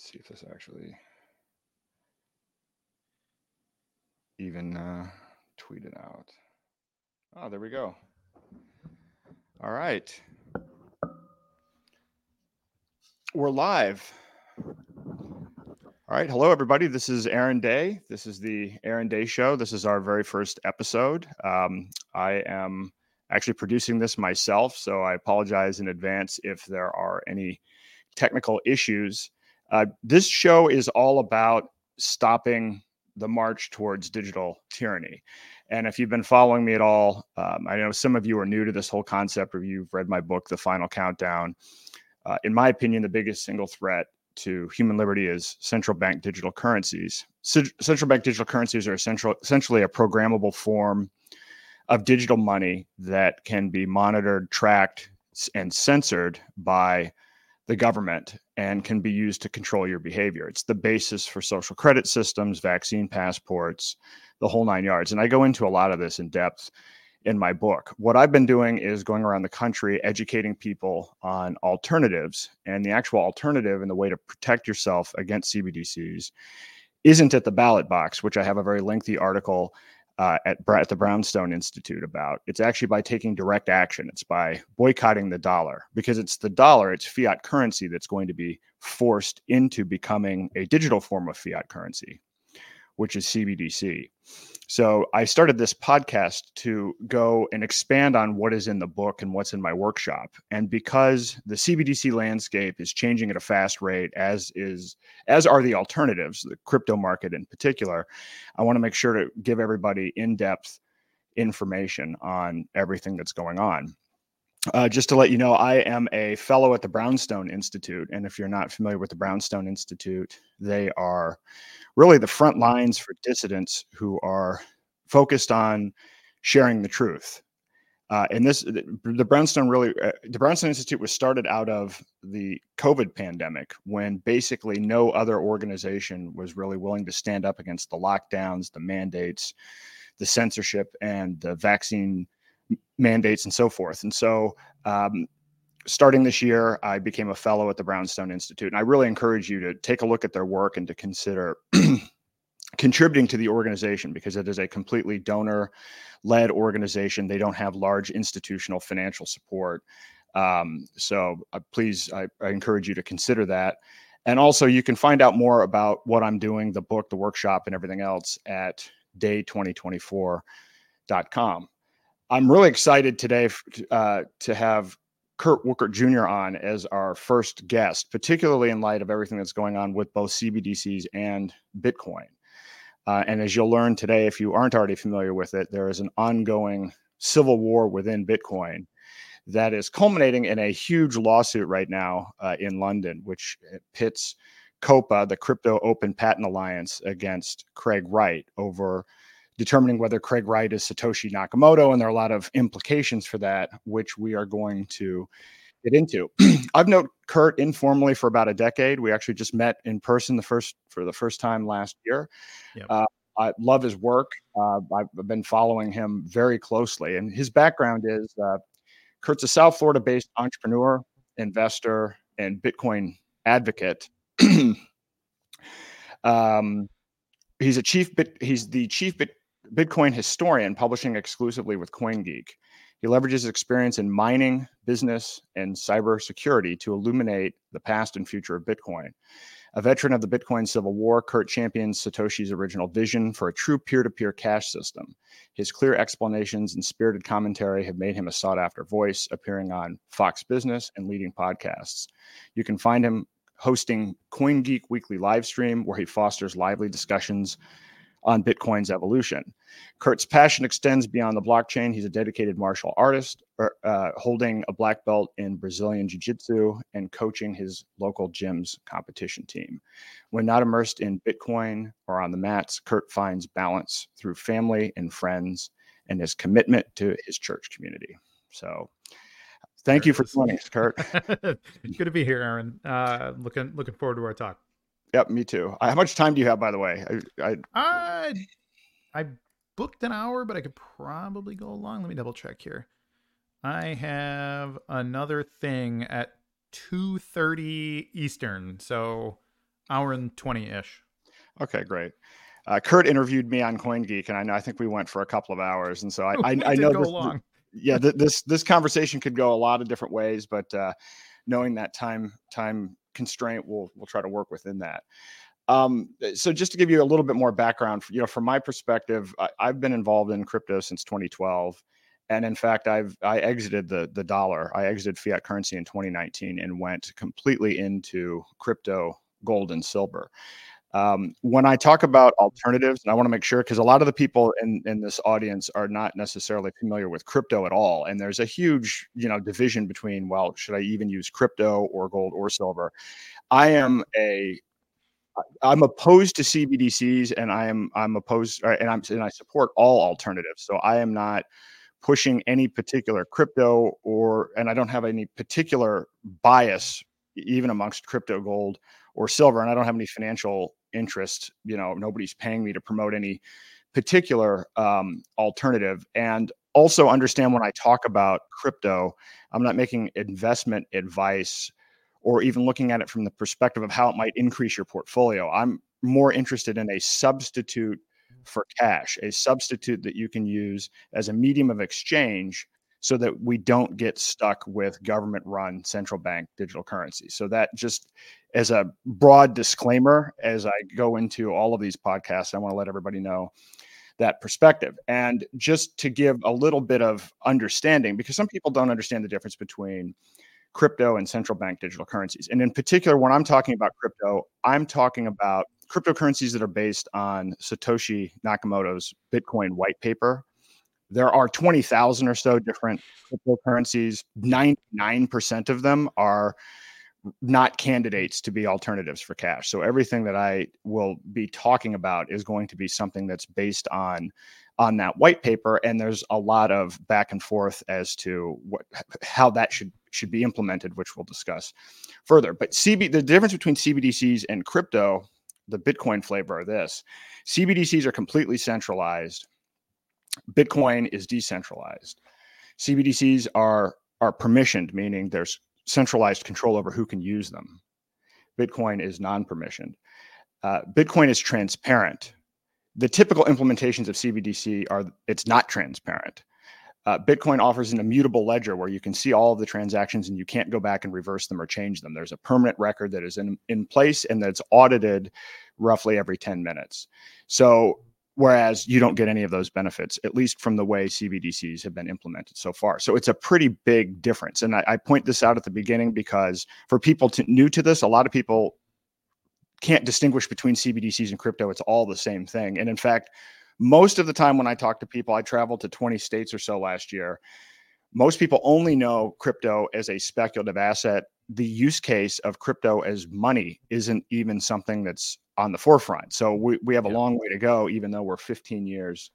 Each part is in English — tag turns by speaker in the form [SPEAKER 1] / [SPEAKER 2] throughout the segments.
[SPEAKER 1] see if this actually even uh, tweeted out. Oh, there we go. All right. We're live. All right. Hello, everybody. This is Aaron Day. This is the Aaron Day Show. This is our very first episode. Um, I am actually producing this myself, so I apologize in advance if there are any technical issues. Uh, this show is all about stopping the march towards digital tyranny. And if you've been following me at all, um, I know some of you are new to this whole concept, or you've read my book, The Final Countdown. Uh, in my opinion, the biggest single threat to human liberty is central bank digital currencies. C- central bank digital currencies are essential, essentially a programmable form of digital money that can be monitored, tracked, and censored by the government and can be used to control your behavior. It's the basis for social credit systems, vaccine passports, the whole nine yards. And I go into a lot of this in depth in my book. What I've been doing is going around the country educating people on alternatives. And the actual alternative and the way to protect yourself against CBDCs isn't at the ballot box, which I have a very lengthy article uh, at, at the Brownstone Institute about. It's actually by taking direct action. It's by boycotting the dollar because it's the dollar, it's fiat currency that's going to be forced into becoming a digital form of fiat currency which is CBDC. So I started this podcast to go and expand on what is in the book and what's in my workshop. And because the CBDC landscape is changing at a fast rate, as is as are the alternatives, the crypto market in particular, I want to make sure to give everybody in-depth information on everything that's going on. Uh, just to let you know, I am a fellow at the Brownstone Institute. And if you're not familiar with the Brownstone Institute, they are really the front lines for dissidents who are focused on sharing the truth. Uh, and this, the Brownstone really, uh, the Brownstone Institute was started out of the COVID pandemic when basically no other organization was really willing to stand up against the lockdowns, the mandates, the censorship, and the vaccine mandates and so forth. And so um, starting this year, I became a fellow at the Brownstone Institute. And I really encourage you to take a look at their work and to consider contributing to the organization because it is a completely donor led organization. They don't have large institutional financial support. Um, so uh, please, I, I encourage you to consider that. And also, you can find out more about what I'm doing, the book, the workshop, and everything else at day2024.com. I'm really excited today uh, to have Kurt Wuckert Jr. on as our first guest, particularly in light of everything that's going on with both CBDCs and Bitcoin. Uh, and as you'll learn today, if you aren't already familiar with it, there is an ongoing civil war within Bitcoin that is culminating in a huge lawsuit right now uh, in London, which pits COPA, the Crypto Open Patent Alliance, against Craig Wright over determining whether Craig Wright is Satoshi Nakamoto. And there are a lot of implications for that, which we are going to get into. I've known Kurt informally for about a decade. We actually just met in person the first for the first time last year. Yep. Uh, I love his work. Uh, I've been following him very closely, and his background is uh, Kurt's a South Florida-based entrepreneur, investor, and Bitcoin advocate. um, he's a chief bit. He's the chief bit, Bitcoin historian publishing exclusively with CoinGeek. He leverages experience in mining, business, and cybersecurity to illuminate the past and future of Bitcoin. A veteran of the Bitcoin Civil War, Kurt champions Satoshi's original vision for a true peer to peer cash system. His clear explanations and spirited commentary have made him a sought after voice, appearing on Fox Business and leading podcasts. You can find him hosting CoinGeek Weekly live stream, where he fosters lively discussions on Bitcoin's evolution. Kurt's passion extends beyond the blockchain. He's a dedicated martial artist, er, uh, holding a black belt in Brazilian Jiu Jitsu and coaching his local gym's competition team. When not immersed in Bitcoin or on the mats, Kurt finds balance through family and friends and his commitment to his church community. So, thank you for joining us, Kurt.
[SPEAKER 2] Good to be here, Aaron. Uh, looking looking forward to our talk.
[SPEAKER 1] Yep, me too. How much time do you have, by the way? I, I,
[SPEAKER 2] I, I booked an hour, but I could probably go along. Let me double check here. I have another thing at two thirty Eastern, so Hour and twenty ish.
[SPEAKER 1] Okay, great. Uh, Kurt interviewed me on CoinGeek, and I know I think we went for a couple of hours, and so I, I, I know this, yeah, th- this this conversation could go a lot of different ways, but uh, knowing that time time constraint, we'll we'll try to work within that. Um, so just to give you a little bit more background, you know, from my perspective, I, have been involved in crypto since 2012, and in fact, I've I exited the the dollar. I exited fiat currency in 2019 and went completely into crypto, gold, and silver. Um, when I talk about alternatives, and I want to make sure because a lot of the people in, in this audience are not necessarily familiar with crypto at all, and there's a huge you know division between well, should I even use crypto or gold or silver? I am a I'm opposed to CBDCs, and I am I'm opposed, uh, and I'm and I support all alternatives. So I am not pushing any particular crypto, or and I don't have any particular bias even amongst crypto, gold, or silver, and I don't have any financial interest. You know, nobody's paying me to promote any particular um, alternative. And also understand when I talk about crypto, I'm not making investment advice or even looking at it from the perspective of how it might increase your portfolio. I'm more interested in a substitute for cash, a substitute that you can use as a medium of exchange so that we don't get mm. stuck with government run central bank digital currency. So that just as a broad disclaimer as I go into all of these podcasts, I want to let everybody know that perspective. And just to give a little bit of understanding, because some people don't understand the difference between crypto and central bank digital currencies. And in particular, when I'm talking about crypto, I'm talking about cryptocurrencies that are based on Satoshi Nakamoto's Bitcoin white paper. There are 20,000 or so different cryptocurrencies. 99% of them are not candidates to be alternatives for cash. So everything that I will be talking about is going to be something that's based on on that white paper and there's a lot of back and forth as to what how that should should be implemented which we'll discuss further. But CB the difference between CBDCs and crypto, the Bitcoin flavor of this. CBDCs are completely centralized. Bitcoin is decentralized. CBDCs are are permissioned, meaning there's centralized control over who can use them. Bitcoin is non permissioned. Uh, Bitcoin is transparent. The typical implementations of CBDC are it's not transparent. Uh, Bitcoin offers an immutable ledger where you can see all of the transactions and you can't go back and reverse them or change them. There's a permanent record that is in, in place and that's audited roughly every 10 minutes. So whereas you don't get any of those benefits, at least from the way CBDCs have been implemented so far. So it's a pretty big difference. And I, I point this out at the beginning because for people to, new to this, a lot of people can't distinguish between CBDCs and crypto. It's all the same thing. And in fact, most of the time when I talk to people, I traveled to 20 states or so last year. Most people only know crypto as a speculative asset. The use case of crypto as money isn't even something that's on the forefront. So we, we have a long way to go, even though we're 15 years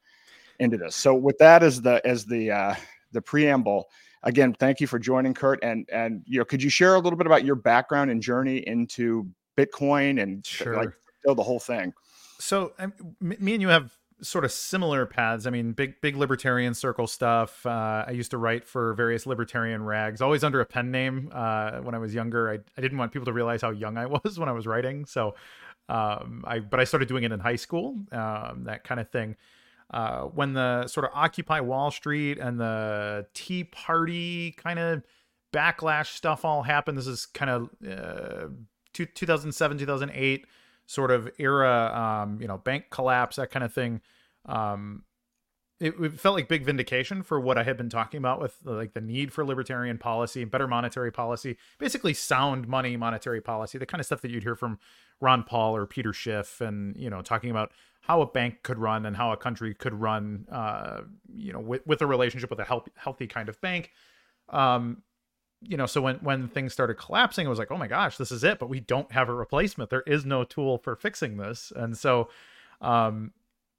[SPEAKER 1] into this. So with that as the as the uh, the preamble, again, thank you for joining, Kurt. And and you know, could you share a little bit about your background and journey into Bitcoin and sure. like the whole thing?
[SPEAKER 2] So um, me and you have sort of similar paths. I mean, big big libertarian circle stuff. Uh, I used to write for various libertarian rags, always under a pen name. Uh, when I was younger, I, I didn't want people to realize how young I was when I was writing. So um, I but I started doing it in high school, um, that kind of thing. Uh, when the sort of Occupy Wall Street and the Tea Party kind of backlash stuff all happened. This is kind of uh, 2007, 2008 sort of era, um, you know, bank collapse, that kind of thing. Um, it, it, felt like big vindication for what I had been talking about with like the need for libertarian policy, better monetary policy, basically sound money monetary policy, the kind of stuff that you'd hear from Ron Paul or Peter Schiff, and you know, talking about how a bank could run and how a country could run, uh, you know, with, with a relationship with a healthy, healthy kind of bank. Um, you know, so when when things started collapsing, it was like, oh my gosh, this is it. But we don't have a replacement. There is no tool for fixing this, and so, um,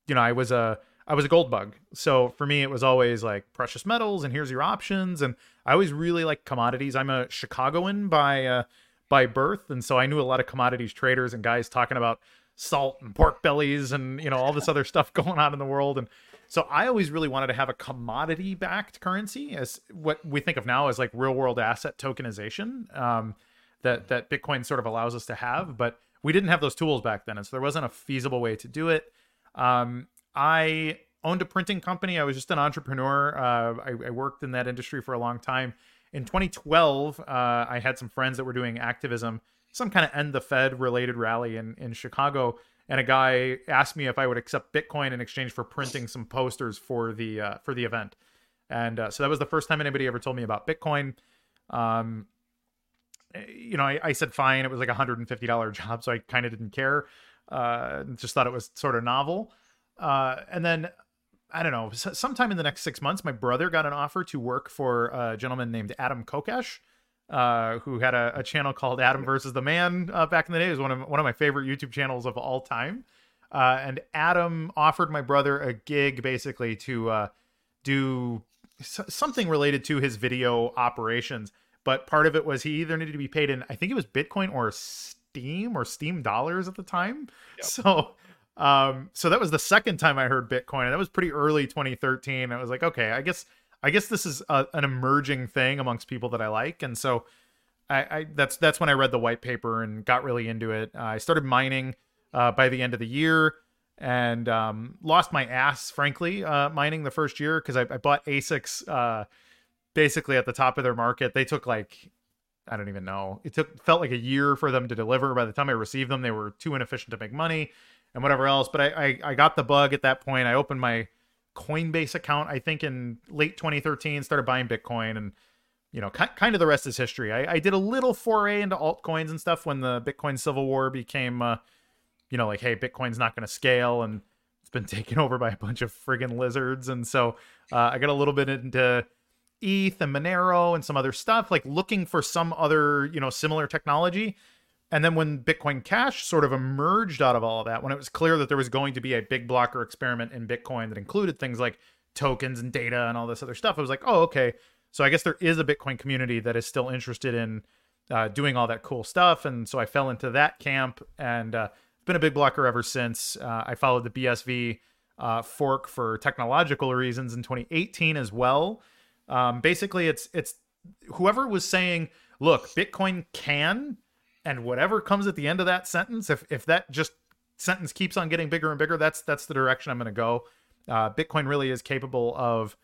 [SPEAKER 2] you know, I was a I was a gold bug. So for me, it was always like precious metals, and here's your options. And I always really like commodities. I'm a Chicagoan by uh, by birth, and so I knew a lot of commodities traders and guys talking about salt and pork bellies and you know all this other stuff going on in the world. And so I always really wanted to have a commodity backed currency as what we think of now as like real world asset tokenization um, that that Bitcoin sort of allows us to have, but we didn't have those tools back then, and so there wasn't a feasible way to do it. Um, I owned a printing company. I was just an entrepreneur. Uh, I, I, worked in that industry for a long time. In 2012, uh, I had some friends that were doing activism, some kind of end the Fed related rally in in Chicago, and a guy asked me if I would accept Bitcoin in exchange for printing some posters for the uh, for the event. And uh, so that was the first time anybody ever told me about Bitcoin. Um, you know, I, I, said fine. It was like a hundred and fifty dollar job, so I kind of didn't care. Uh, just thought it was sort of novel. Uh, and then I don't know, sometime in the next six months, my brother got an offer to work for a gentleman named Adam Kokesh, uh, who had a, a, channel called Adam versus the Man uh, back in the day. It was one of one of my favorite YouTube channels of all time. Uh, and Adam offered my brother a gig basically to uh, do something related to his video operations. But part of it was he either needed to be paid in, I think it was Bitcoin or Steem or Steem dollars at the time. Yep. So, um, so that was the second time I heard Bitcoin, and that was pretty early 2013. I was like, okay, I guess, I guess this is a, an emerging thing amongst people that I like, and so I, I, that's that's when I read the white paper and got really into it. Uh, I started mining uh, by the end of the year and um, lost my ass, frankly, uh, mining the first year because I, I, bought ASICs uh, basically at the top of their market. They took like I don't even know. It took felt like a year for them to deliver. By the time I received them, they were too inefficient to make money and whatever else. But I, I, I got the bug at that point. I opened my Coinbase account, I think in late 2013, started buying Bitcoin and you know, kind of the rest is history. I, I did a little foray into altcoins and stuff when the Bitcoin Civil War became uh, you know, like, hey, Bitcoin's not going to scale and it's been taken over by a bunch of friggin' lizards. And so uh, I got a little bit into ETH and Monero and some other stuff, like looking for some other, you know, similar technology. And then when Bitcoin Cash sort of emerged out of all of that, when it was clear that there was going to be a big blocker experiment in Bitcoin that included things like tokens and data and all this other stuff, I was like, oh, okay. So I guess there is a Bitcoin community that is still interested in uh, doing all that cool stuff. And so I fell into that camp and uh, been a big blocker ever since. Uh, I followed the BSV uh, fork for technological reasons in 2018 as well. Um, basically, it's it's whoever was saying, "Look, Bitcoin can," and whatever comes at the end of that sentence, if if that just sentence keeps on getting bigger and bigger, that's that's the direction I'm going to go. Uh, Bitcoin really is capable of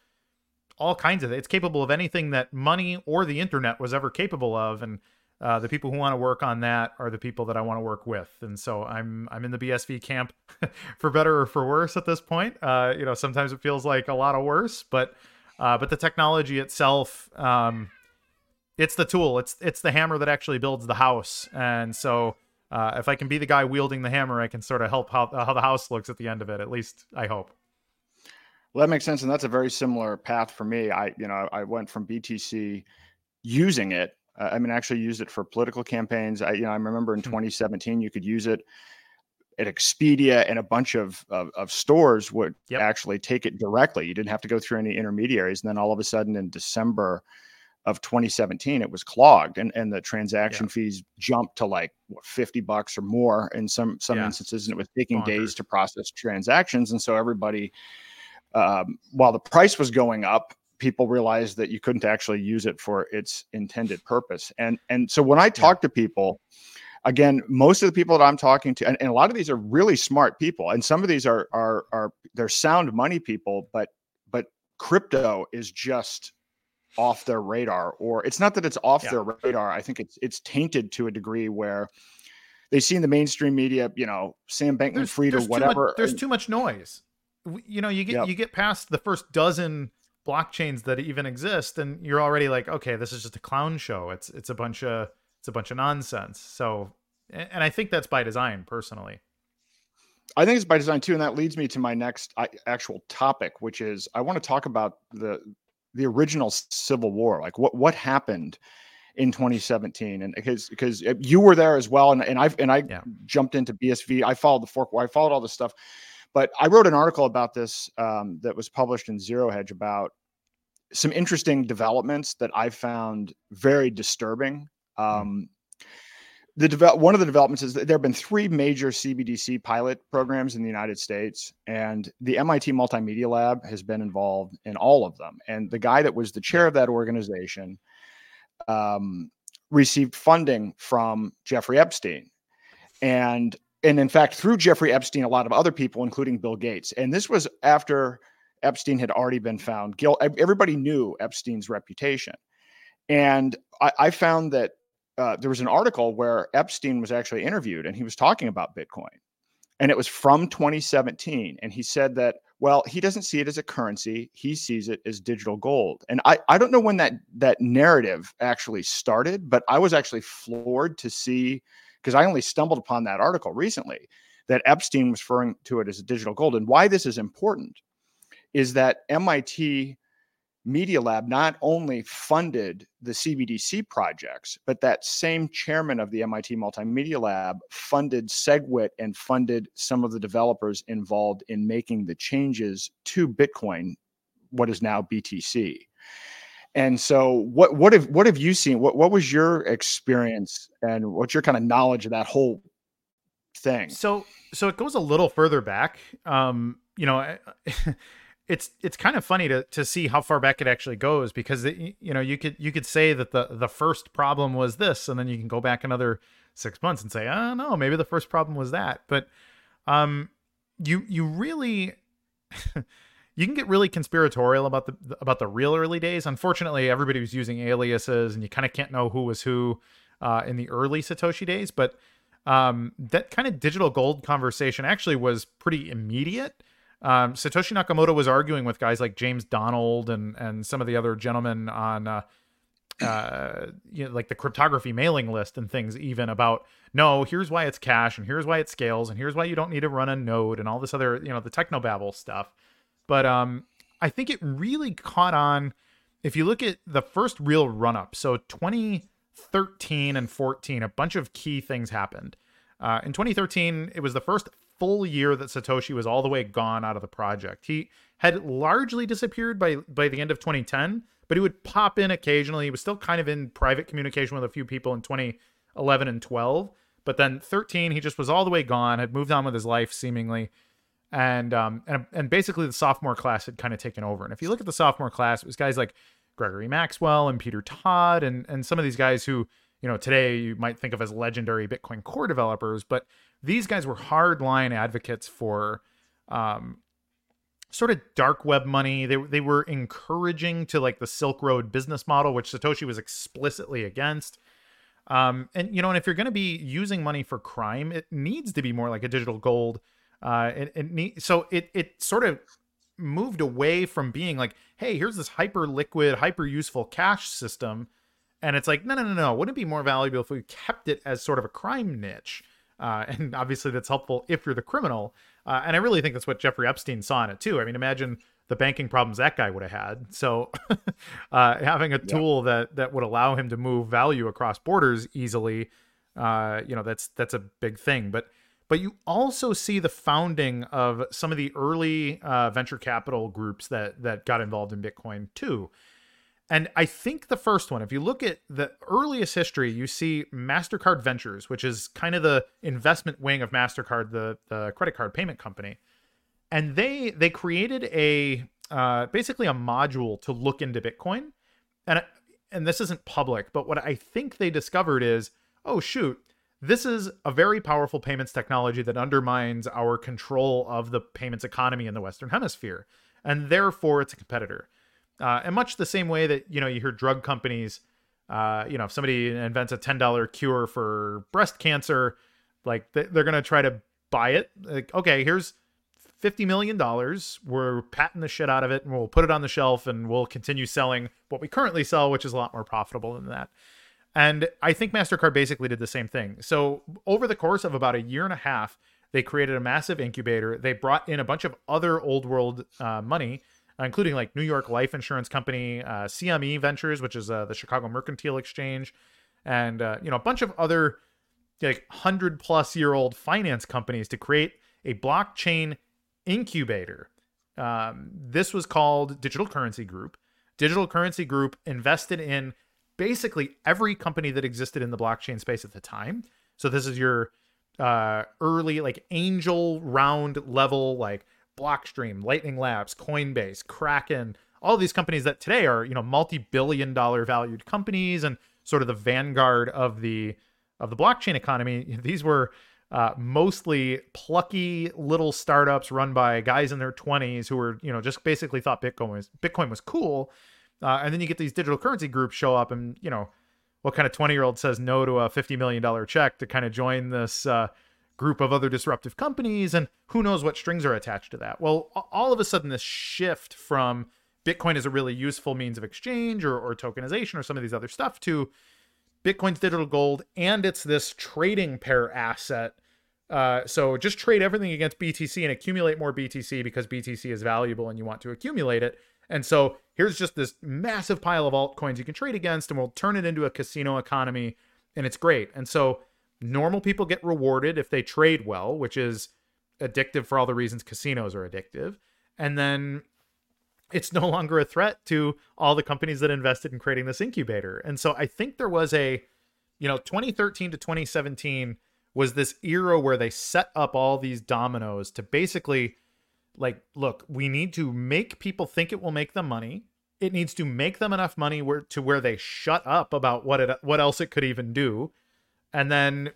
[SPEAKER 2] all kinds of. It's capable of anything that money or the internet was ever capable of, and uh, the people who want to work on that are the people that I want to work with, and so I'm I'm in the BSV camp, for better or for worse at this point. Uh, you know, sometimes it feels like a lot of worse, but uh, but the technology itself, um, it's the tool, it's it's the hammer that actually builds the house, and so uh, if I can be the guy wielding the hammer, I can sort of help how how the house looks at the end of it. At least I hope.
[SPEAKER 1] Well, that makes sense, and that's a very similar path for me. I you know I went from BTC using it uh, I mean, I actually used it for political campaigns. I, you know, I remember in hmm. 2017 you could use it at Expedia and a bunch of of, of stores would yep. actually take it directly. You didn't have to go through any intermediaries. And then all of a sudden in December of 2017, it was clogged, and and the transaction yeah. fees jumped to like what, 50 bucks or more in some some yeah. instances, and it was taking days to process transactions. And so everybody, um, while the price was going up, people realized that you couldn't actually use it for its intended purpose. And and so when I talk yeah. to people, again, most of the people that I'm talking to, and, and, a lot of these are really smart people, and some of these are are are they're sound money people, but but crypto is just off their radar, or it's not that it's off yeah. their radar. I think it's it's tainted to a degree where they see in the mainstream media, you know, Sam Bankman Fried or whatever.
[SPEAKER 2] Much, there's and, too much noise. You know, you get yep. you get past the first dozen blockchains that even exist and you're already like okay this is just a clown show it's it's a bunch of it's a bunch of nonsense so and i think that's by design personally
[SPEAKER 1] i think it's by design too and that leads me to my next actual topic which is i want to talk about the the original civil war like what what happened in 2017 and because because you were there as well and, and i and i yeah. jumped into bsv i followed the fork i followed all this stuff but I wrote an article about this um, that was published in Zero Hedge about some interesting developments that I found very disturbing. Hmm. Um, the develop one of the developments is that there have been three major CBDC pilot programs in the United States, and the MIT Multimedia Lab has been involved in all of them. And the guy that was the chair of that organization um, received funding from Jeffrey Epstein, and and in fact through Jeffrey Epstein, a lot of other people, including Bill Gates. And this was after Epstein had already been found guilty. Everybody knew Epstein's reputation, and I, I found that uh, there was an article where Epstein was actually interviewed, and he was talking about Bitcoin, and it was from 2017, and he said that well, he doesn't see it as a currency; he sees it as digital gold. And I I don't know when that that narrative actually started, but I was actually floored to see because I only stumbled upon that article recently that Epstein was referring to it as digital gold. And why this is important is that MIT Media Lab not only funded the CBDC projects, but that same chairman of the MIT Multimedia Lab funded SegWit and funded some of the developers involved in making the changes to Bitcoin, what is now BTC. And so, what what have what have you seen? What what was your experience, and what's your kind of knowledge of that whole thing?
[SPEAKER 2] So so it goes a little further back. Um, you know, it's it's kind of funny to to see how far back it actually goes because it, you know you could you could say that the the first problem was this, and then you can go back another six months and say, oh no, maybe the first problem was that. But um, you you really you can get really conspiratorial about the about the real early days. Unfortunately, everybody was using aliases, and you kind of can't know who was who uh, in the early Satoshi days. But um, that kind of digital gold conversation actually was pretty immediate. Um, Satoshi Nakamoto was arguing with guys like James Donald and and some of the other gentlemen on. Uh, uh, you know, like the cryptography mailing list and things, even about no, here's why it's cash, and here's why it scales, and here's why you don't need to run a node, and all this other, you know, the technobabble stuff. But um, I think it really caught on. If you look at the first real run up, so 2013 and 14, a bunch of key things happened. Uh, in 2013, it was the first full year that Satoshi was all the way gone out of the project. He had largely disappeared by by the end of 2010, but he would pop in occasionally. He was still kind of in private communication with a few people in 2011 and 12, but then 13 he just was all the way gone, had moved on with his life seemingly and um and and basically the sophomore class had kind of taken over. And if you look at the sophomore class, it was guys like Gregory Maxwell and Peter Todd and and some of these guys who you know today you might think of as legendary Bitcoin core developers, but these guys were hardline advocates for um sort of dark web money. They they were encouraging to like the Silk Road business model, which Satoshi was explicitly against. Um, and you know, and if you're going to be using money for crime, it needs to be more like a digital gold uh, it, it so it it sort of moved away from being like, hey, here's this hyper liquid, hyper useful cash system, and it's like, no, no, no, no. Wouldn't it be more valuable if we kept it as sort of a crime niche? Uh, and obviously, that's helpful if you're the criminal. Uh, and I really think that's what Jeffrey Epstein saw in it too. I mean, imagine the banking problems that guy would have had. So, uh, having a tool that that would allow him to move value across borders easily, uh, you know, that's that's a big thing. But but you also see the founding of some of the early uh, venture capital groups that that got involved in Bitcoin too. And I think the first one, if you look at the earliest history, you see MasterCard Ventures, which is kind of the investment wing of MasterCard, the, the credit card payment company. And they they created a uh, basically a module to look into Bitcoin. And and this isn't public, but what I think they discovered is, oh shoot, this is a very powerful payments technology that undermines our control of the payments economy in the Western Hemisphere, and therefore it's a competitor. Uh, and much the same way that you know you hear drug companies, uh, you know, if somebody invents a ten dollar cure for breast cancer, like they're going to try to buy it. Like, okay, here's fifty million dollars. We're patenting the shit out of it, and we'll put it on the shelf, and we'll continue selling what we currently sell, which is a lot more profitable than that. And I think MasterCard basically did the same thing. So, over the course of about a year and a half, they created a massive incubator. They brought in a bunch of other old world uh, money, including like New York Life Insurance Company, uh, CME Ventures, which is uh, the Chicago Mercantile Exchange, and uh, you know a bunch of other like hundred plus year old finance companies to create a blockchain incubator. Um, this was called Digital Currency Group. Digital Currency Group invested in basically every company that existed in the blockchain space at the time. So this is your uh, early like angel round level like Blockstream, Lightning Labs, Coinbase, Kraken, all these companies that today are you know multi-billion dollar valued companies and sort of the vanguard of the of the blockchain economy. These were uh, mostly plucky little startups run by guys in their 20s who were, you know, just basically thought Bitcoin was Bitcoin was cool. Uh, and then you get these digital currency groups show up, and you know, what kind of 20 year old says no to a 50 million dollar check to kind of join this uh, group of other disruptive companies, and who knows what strings are attached to that? Well, all of a sudden, this shift from Bitcoin is a really useful means of exchange or, or tokenization or some of these other stuff to Bitcoin's digital gold, and it's this trading pair asset. Uh, so just trade everything against BTC and accumulate more BTC because BTC is valuable and you want to accumulate it. And so here's just this massive pile of altcoins you can trade against, and we'll turn it into a casino economy, and it's great. And so normal people get rewarded if they trade well, which is addictive for all the reasons casinos are addictive. And then it's no longer a threat to all the companies that invested in creating this incubator. And so I think there was a, you know, 2013 to 2017 was this era where they set up all these dominoes to basically like look, we need to make people think it will make them money. It needs to make them enough money where to where they shut up about what it what else it could even do. And then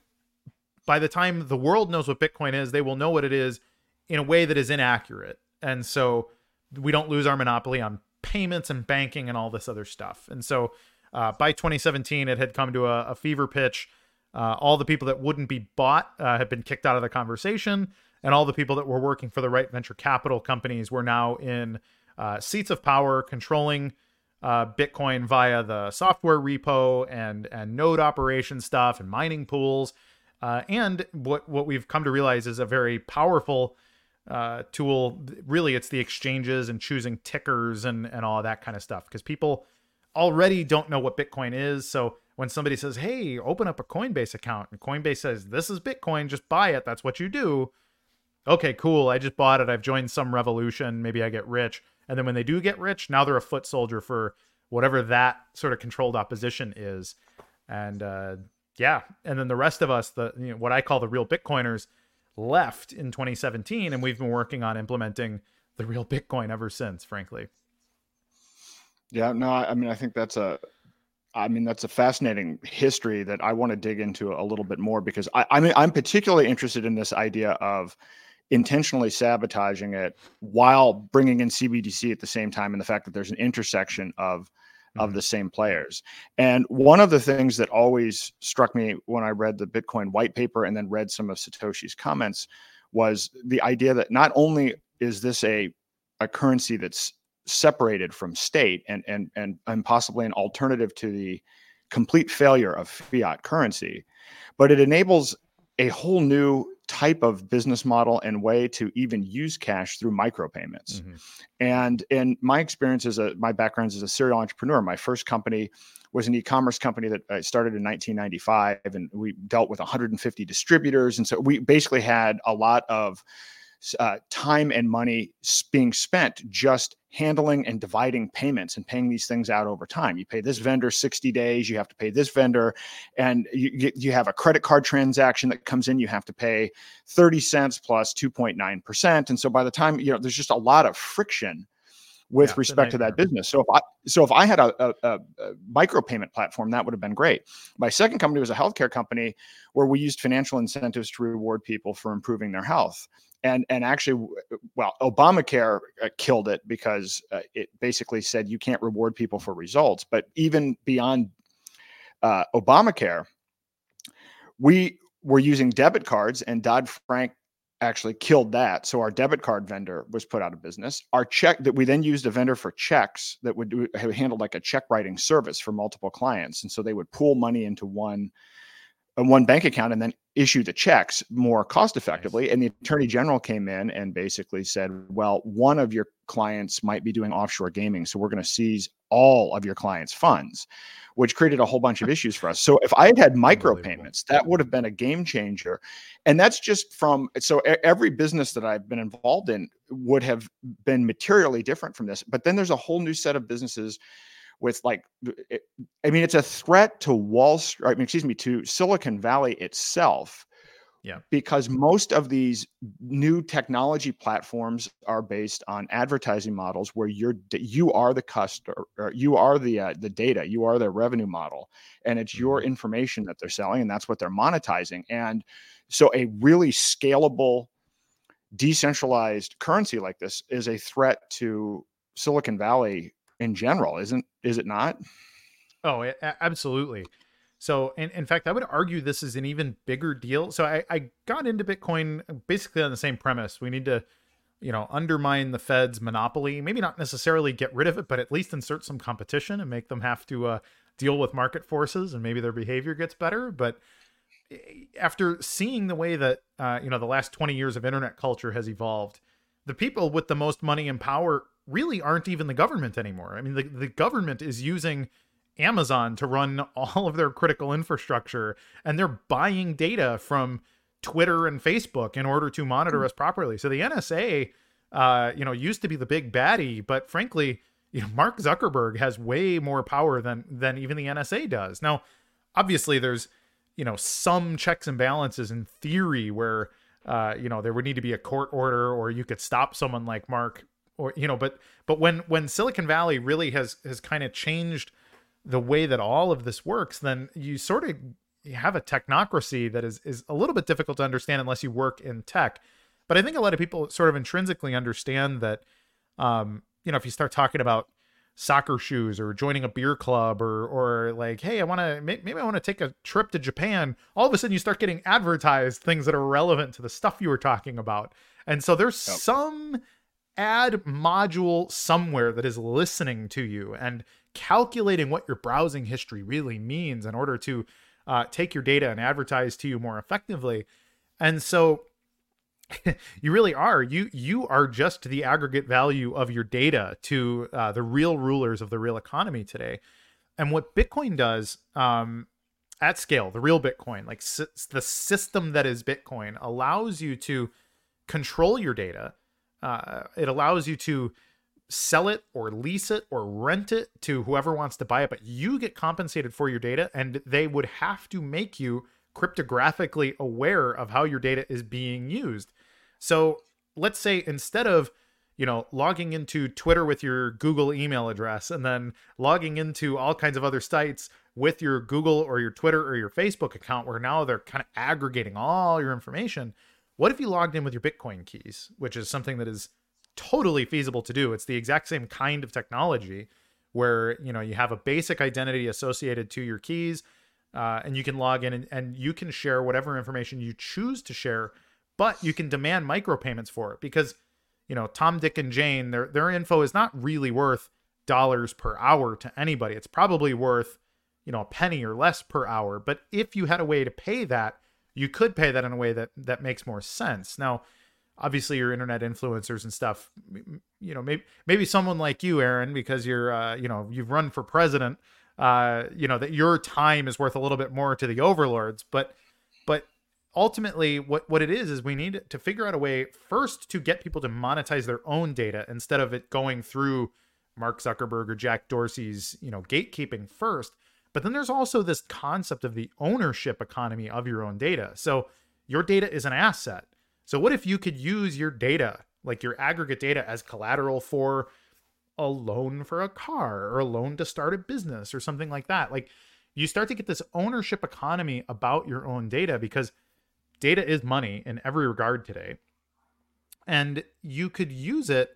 [SPEAKER 2] by the time the world knows what Bitcoin is, they will know what it is in a way that is inaccurate. And so we don't lose our monopoly on payments and banking and all this other stuff. And so uh, by 2017, it had come to a, a fever pitch. Uh, all the people that wouldn't be bought uh, had been kicked out of the conversation, and all the people that were working for the right venture capital companies were now in uh, seats of power, controlling uh, Bitcoin via the software repo and and node operation stuff and mining pools. Uh, and what what we've come to realize is a very powerful uh, tool. Really, it's the exchanges and choosing tickers and and all that kind of stuff because people already don't know what Bitcoin is. So when somebody says, "Hey, open up a Coinbase account," and Coinbase says, "This is Bitcoin, just buy it. That's what you do." Okay, cool. I just bought it. I've joined some revolution. Maybe I get rich. And then when they do get rich, now they're a foot soldier for whatever that sort of controlled opposition is. And uh, yeah, and then the rest of us, the you know, what I call the real Bitcoiners, left in 2017, and we've been working on implementing the real Bitcoin ever since. Frankly.
[SPEAKER 1] Yeah, no, I mean, I think that's a, I mean, that's a fascinating history that I want to dig into a little bit more because I, I mean, I'm particularly interested in this idea of intentionally sabotaging it while bringing in CBDC at the same time, and the fact that there's an intersection of of mm-hmm. the same players. And one of the things that always struck me when I read the Bitcoin white paper and then read some of Satoshi's comments was the idea that not only is this a a currency that's separated from state and and and, and possibly an alternative to the complete failure of fiat currency, but it enables a whole new type of business model and way to even use cash through micropayments. Mm-hmm. And in my experience as a my background is as a serial entrepreneur, my first company was an e-commerce company that I started in 1995 and we dealt with 150 distributors and so we basically had a lot of uh, time and money being spent just handling and dividing payments and paying these things out over time. You pay this vendor 60 days, you have to pay this vendor, and you, you have a credit card transaction that comes in, you have to pay 30 cents plus 2.9%. And so by the time, you know, there's just a lot of friction with yeah, respect to that business. So if I so if I had a, a, a, micropayment platform, that would have been great. My second company was a healthcare company where we used financial incentives to reward people for improving their health and and actually well obamacare uh, killed it because uh, it basically said you can't reward people for results. But even beyond uh, obamacare we were using debit cards and dodd-frank actually killed that. So our debit card vendor was put out of business. Our check that we then used a vendor for checks that would do, handle like a check writing service for multiple clients. And so they would pool money into one one bank account and then issue the checks more cost effectively. And the attorney general came in and basically said, well, one of your clients might be doing offshore gaming. So we're going to seize all of your clients' funds, which created a whole bunch of issues for us. So if I had had micropayments, that would have been a game changer. And that's just from so every business that I've been involved in would have been materially different from this. But then there's a whole new set of businesses with like it, i mean it's a threat to wall street I mean, excuse me to silicon valley itself
[SPEAKER 2] Yeah.
[SPEAKER 1] Because most of these new technology platforms are based on advertising models where you're you are the customer, you are the uh, the data, you are the revenue model, and it's your
[SPEAKER 2] Mm-hmm.
[SPEAKER 1] information that they're selling, and that's what they're monetizing. And so, a really scalable, decentralized currency like this is a threat to Silicon Valley in general, isn't is it not?
[SPEAKER 2] Oh, absolutely. So, in, in fact, I would argue this is an even bigger deal. So, I, I got into Bitcoin basically on the same premise. We need to, you know, undermine the Fed's monopoly. Maybe not necessarily get rid of it, but at least insert some competition and make them have to uh, deal with market forces, and maybe their behavior gets better. But eh, after seeing the way that uh, you know the last 20 years of internet culture has evolved, the people with the most money and power really aren't even the government anymore. I mean, the, the government is using Amazon to run all of their critical infrastructure, and they're buying data from Twitter and Facebook in order to monitor us properly. So the NSA, uh, you know, used to be the big baddie, but frankly, you know, Mark Zuckerberg has way more power than than even the NSA does. Now, obviously, there's you know some checks and balances in theory where uh, you know there would need to be a court order or you could stop someone like Mark or you know but but when when Silicon Valley really has has kind of changed the way that all of this works then you sort of have a technocracy that is is a little bit difficult to understand unless you work in tech. But I think a lot of people sort of intrinsically understand that um you know if you start talking about soccer shoes or joining a beer club or or like hey i want to maybe i want to take a trip to japan all of a sudden you start getting advertised things that are relevant to the stuff you were talking about. And so there's some ad module somewhere that is listening to you and calculating what your browsing history really means in order to uh, take your data and advertise to you more effectively. And so you really are. You you are just the aggregate value of your data to uh, the real rulers of the real economy today. And what bitcoin does um, at scale the real bitcoin like sy- the system that is bitcoin allows you to control your data uh, it allows you to sell it or lease it or rent it to whoever wants to buy it but you get compensated for your data and they would have to make you cryptographically aware of how your data is being used. So let's say instead of you know logging into Twitter with your Google email address and then logging into all kinds of other sites with your Google or your Twitter or your Facebook account where now they're kind of aggregating all your information what if you logged in with your Bitcoin keys which is something that is totally feasible to do it's the exact same kind of technology where you know you have a basic identity associated to your keys uh, and you can log in and, and you can share whatever information you choose to share but you can demand micropayments for it because you know Tom, Dick, and Jane their their info is not really worth dollars per hour to anybody. It's probably worth you know a penny or less per hour. But if you had a way to pay that, you could pay that in a way that that makes more sense. Now, obviously, your internet influencers and stuff, you know, maybe maybe someone like you, Aaron, because you're uh, you know you've run for president. Uh, you know that your time is worth a little bit more to the overlords, but but ultimately what what it is is we need to figure out a way first to get people to monetize their own data instead of it going through Mark Zuckerberg or Jack Dorsey's, you know, gatekeeping first. But then there's also this concept of the ownership economy of your own data. So your data is an asset. So what if you could use your data, like your aggregate data as collateral for a loan for a car or a loan to start a business or something like that? Like you start to get this ownership economy about your own data because data is money in every regard today and you could use it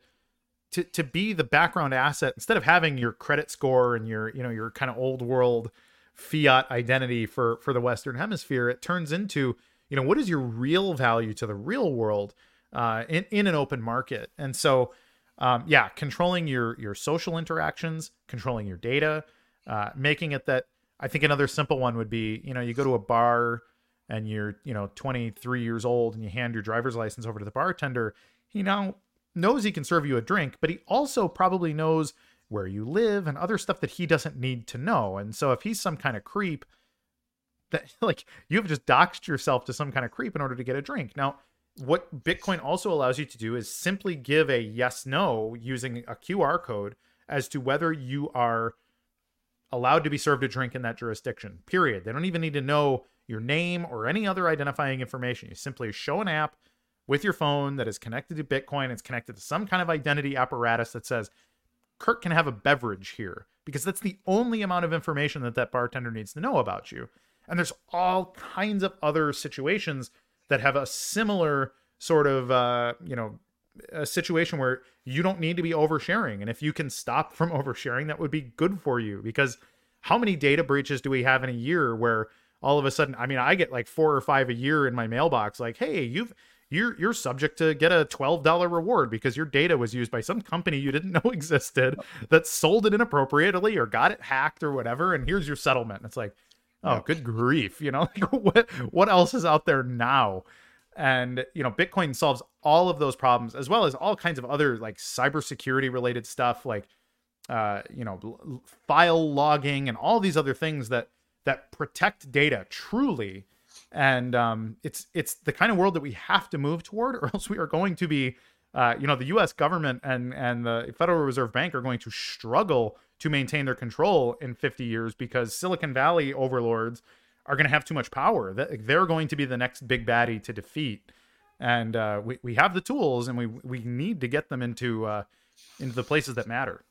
[SPEAKER 2] to, to be the background asset instead of having your credit score and your you know your kind of old world fiat identity for for the western hemisphere it turns into you know what is your real value to the real world uh, in, in an open market? And so um, yeah controlling your your social interactions controlling your data uh, making it that i think another simple one would be you know you go to a bar and you're you know 23 years old and you hand your driver's license over to the bartender he now knows he can serve you a drink but he also probably knows where you live and other stuff that he doesn't need to know. And so if he's some kind of creep that like you've just doxed yourself to some kind of creep in order to get a drink. Now what bitcoin also allows you to do is simply give a yes no using a qr code as to whether you are allowed to be served a drink in that jurisdiction period. They don't even need to know your name or any other identifying information. You simply show an app with your phone that is connected to Bitcoin. It's connected to some kind of identity apparatus that says, Kirk can have a beverage here because that's the only amount of information that that bartender needs to know about you. And there's all kinds of other situations that have a similar sort of, uh, you know, a situation where you don't need to be oversharing. And if you can stop from oversharing, that would be good for you because how many data breaches do we have in a year where all of a sudden, I mean, I get like four or five a year in my mailbox, like, hey, you've you're you're subject to get a $12 reward because your data was used by some company you didn't know existed that sold it inappropriately or got it hacked or whatever and here's your settlement. And it's like oh good grief you know what what else is out there now? And you know bitcoin solves all of those problems as well as all kinds of other like cybersecurity related stuff like uh you know file logging and all these other things that that protect data truly and um, it's it's the kind of world that we have to move toward, or else we are going to be, uh, you know, the U.S. government and and the Federal Reserve Bank are going to struggle to maintain their control in 50 years because Silicon Valley overlords are going to have too much power. They're going to be the next big baddie to defeat, and uh, we we have the tools, and we we need to get them into uh, into the places that matter.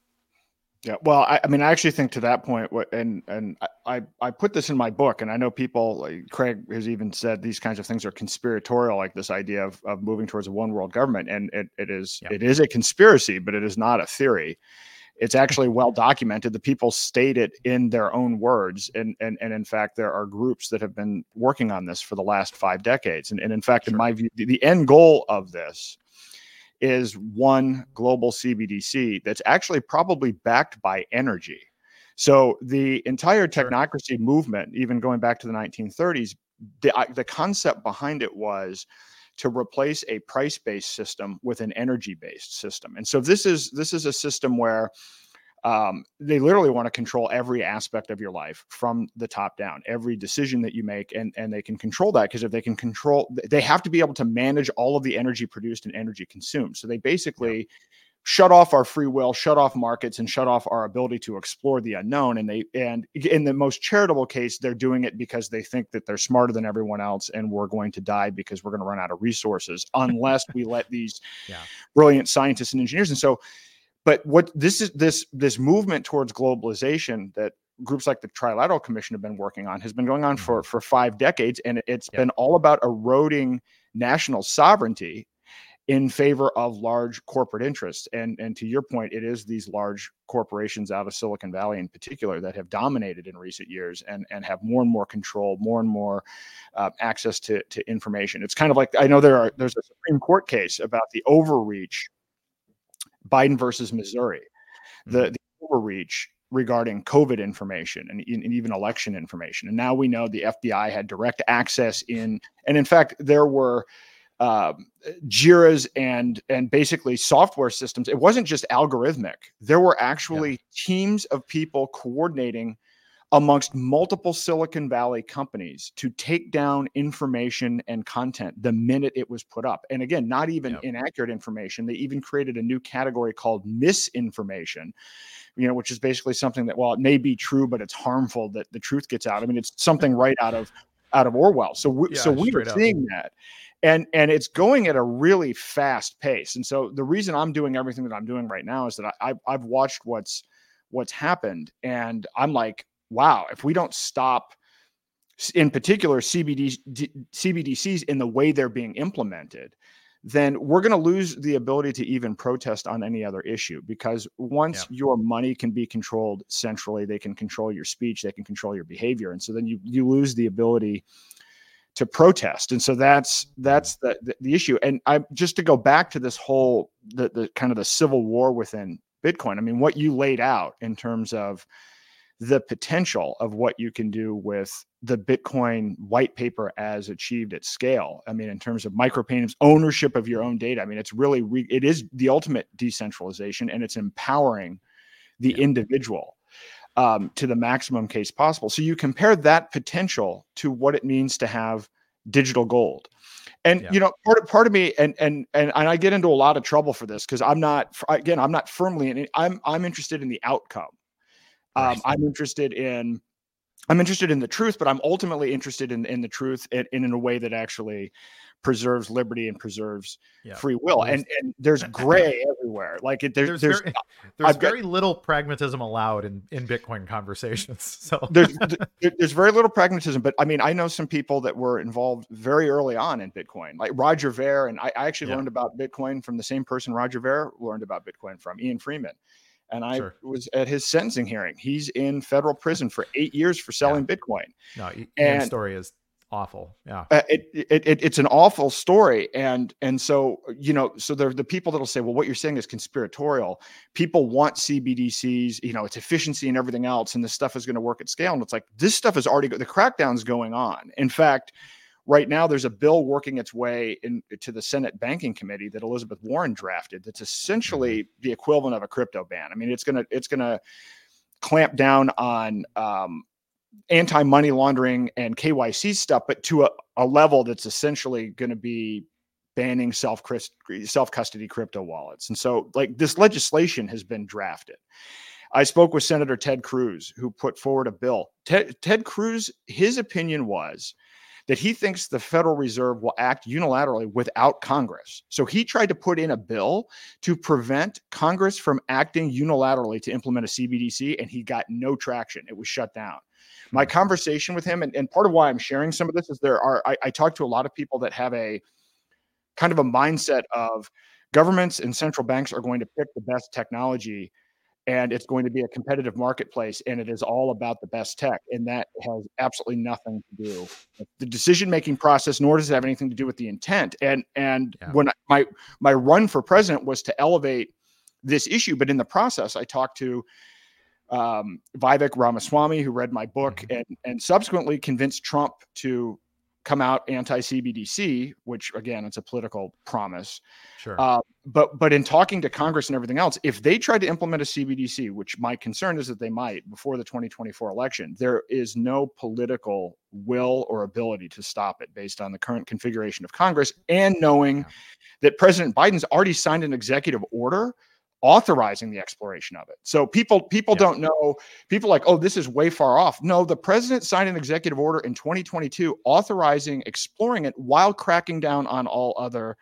[SPEAKER 1] Yeah, well, I, I, mean, I actually think to that and and I I put this in my book, and I know people like Craig has even said these kinds of things are conspiratorial, like this idea of, of moving towards a one world government, and it, it is yeah. it is a conspiracy, but it is not a theory. It's actually well documented. The people state it in their own words, and and and in fact, there are groups that have been working on this for the last five decades, and and in fact, sure. in my view, the, the end goal of this is one global CBDC that's actually probably backed by energy. So the entire technocracy movement, even going back to the 1930s, the, the concept behind it was to replace a price-based system with an energy-based system. And so this is this is a system where um, they literally want to control every aspect of your life from the top down every decision that you make and and they can control that because if they can control they have to be able to manage all of the energy produced and energy consumed so they basically yeah. shut off our free will shut off markets and shut off our ability to explore the unknown and they and in the most charitable case they're doing it because they think that they're smarter than everyone else and we're going to die because we're going to run out of resources unless we let these yeah. brilliant scientists and engineers and so but what this is this this movement towards globalization that groups like the Trilateral Commission have been working on has been going on for mm-hmm. for five decades, and it's been all about eroding national sovereignty in favor of large corporate interests. And and to your point, it is these large corporations out of Silicon Valley in particular that have dominated in recent years and and have more and more control, more and more uh, access to to information. It's kind of like I know there are there's a Supreme Court case about the overreach Biden versus Missouri, the, mm-hmm. the overreach regarding COVID information and, and, even election information. And now we know the FBI had direct access in, and in fact, there were um, Jira's and and basically software systems. It wasn't just algorithmic. There were actually yeah. teams of people coordinating amongst multiple Silicon Valley companies to take down information and content the minute it was put up. And again, not even yep. inaccurate information. They even created a new category called misinformation, you know, which is basically something that, well, it may be true, but it's harmful that the truth gets out. I mean, it's something right out of out of Orwell. So we, yeah, so we are seeing that. And and it's going at a really fast pace. And so the reason I'm doing everything that I'm doing right now is that I, I've watched what's what's happened and i'm like wow, if we don't stop, in particular CBD, CBDCs in the way they're being implemented, then we're going to lose the ability to even protest on any other issue because once yeah. your money can be controlled centrally, they can control your speech, they can control your behavior, and so then you you lose the ability to protest and so that's that's the, the, the issue and i just to go back to this whole the the kind of the civil war within bitcoin i mean what you laid out in terms of the potential of what you can do with the Bitcoin white paper as achieved at scale. I mean, in terms of micropayments, ownership of your own data. I mean, it's really re- it is the ultimate decentralization, and it's empowering the yeah. individual um, to the maximum case possible. So you compare that potential to what it means to have digital gold. And yeah. you know, part of, part of me, and and and and I get into a lot of trouble for this because I'm not again, I'm not firmly in it. I'm I'm interested in the outcome um, I'm interested in I'm interested in the truth, but I'm ultimately interested in in the truth in, in a way that actually preserves liberty and preserves yeah. free will. And and there's gray everywhere. Like it, there's there's
[SPEAKER 2] very, there's very got, little pragmatism allowed in in Bitcoin conversations. So
[SPEAKER 1] there's there's very little pragmatism. But I mean, I know some people that were involved very early on in Bitcoin, like Roger Ver, and I, I actually yeah. learned about Bitcoin from the same person Roger Ver learned about Bitcoin from, Ian Freeman. And I sure. was at his sentencing hearing. He's in federal prison for eight years for selling yeah. Bitcoin.
[SPEAKER 2] No, and, story is awful yeah
[SPEAKER 1] uh, it, it, it, it's an awful story and and so you know so there are the people that'll say well what you're saying is conspiratorial people want cbdc's you know it's efficiency and everything else and this stuff is going to work at scale and it's like this stuff is already the crackdown's going on in fact right now there's a bill working its way into the senate banking committee that elizabeth warren drafted that's essentially mm-hmm. the equivalent of a crypto ban i mean it's going to it's going to clamp down on um, anti money laundering and KYC stuff, but to a, a level that's essentially going to be banning self self custody crypto wallets. And so, like this legislation has been drafted. I spoke with Senator Ted Cruz, who put forward a bill. Ted, Ted Cruz, his opinion was that he thinks the Federal Reserve will act unilaterally without Congress. So he tried to put in a bill to prevent Congress from acting unilaterally to implement a CBDC, and he got no traction. It was shut down my hmm. conversation with him and, and part of why i'm sharing some of this is there are I, I talk to a lot of people that have a kind of a mindset of governments and central banks are going to pick the best technology and it's going to be a competitive marketplace and it is all about the best tech and that has absolutely nothing to do with the decision making process nor does it have anything to do with the intent and and yeah. when I, my my run for president was to elevate this issue but in the process i talked to um, Vivek Ramaswamy, who read my book mm-hmm. and, and subsequently convinced Trump to come out anti CBDC, which again, it's a political promise.
[SPEAKER 2] Sure. Uh,
[SPEAKER 1] but but in talking to Congress and everything else, if they tried to implement a CBDC, which my concern is that they might before the 2024 election, there is no political will or ability to stop it based on the current configuration of Congress and knowing yeah. that President Biden's already signed an executive order authorizing the exploration of it. So people people yeah. don't know. People like, oh, this is way far off. No, the president signed an executive order in 2022 authorizing exploring it while cracking down on all other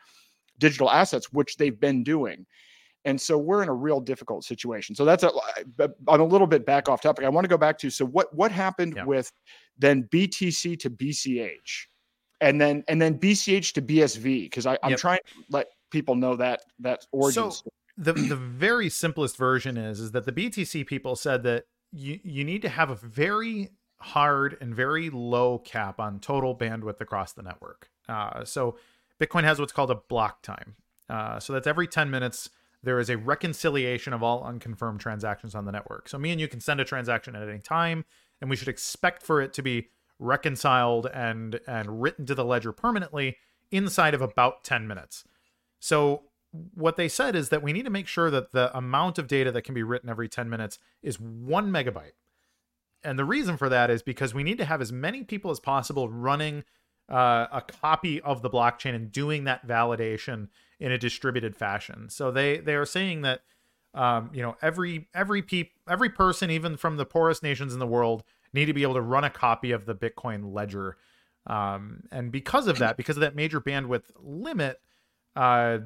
[SPEAKER 1] digital assets, which they've been doing. And so we're in a real difficult situation. So that's a I'm a little bit back off topic. I want to go back to so what what happened yeah. with then BTC to BCH and then and then BCH to BSV because I'm yep. trying to let people know that that origin. So,
[SPEAKER 2] the the very simplest version is is that the BTC people said that you you need to have a very hard and very low cap on total bandwidth across the network. Uh, so Bitcoin has what's called a block time. Uh, so that's every 10 minutes there is a reconciliation of all unconfirmed transactions on the network. So me and you can send a transaction at any time, and we should expect for it to be reconciled and and written to the ledger permanently inside of about 10 minutes. So what they said is that we need to make sure that the amount of data that can be written every 10 minutes is one megabyte. And the reason for that is because we need to have as many people as possible running uh, a copy of the blockchain and doing that validation in a distributed fashion. So they they are saying that um, you know every every peop, every person, even from the poorest nations in the world, need to be able to run a copy of the Bitcoin ledger. Um, and because of that, because of that major bandwidth limit, uh,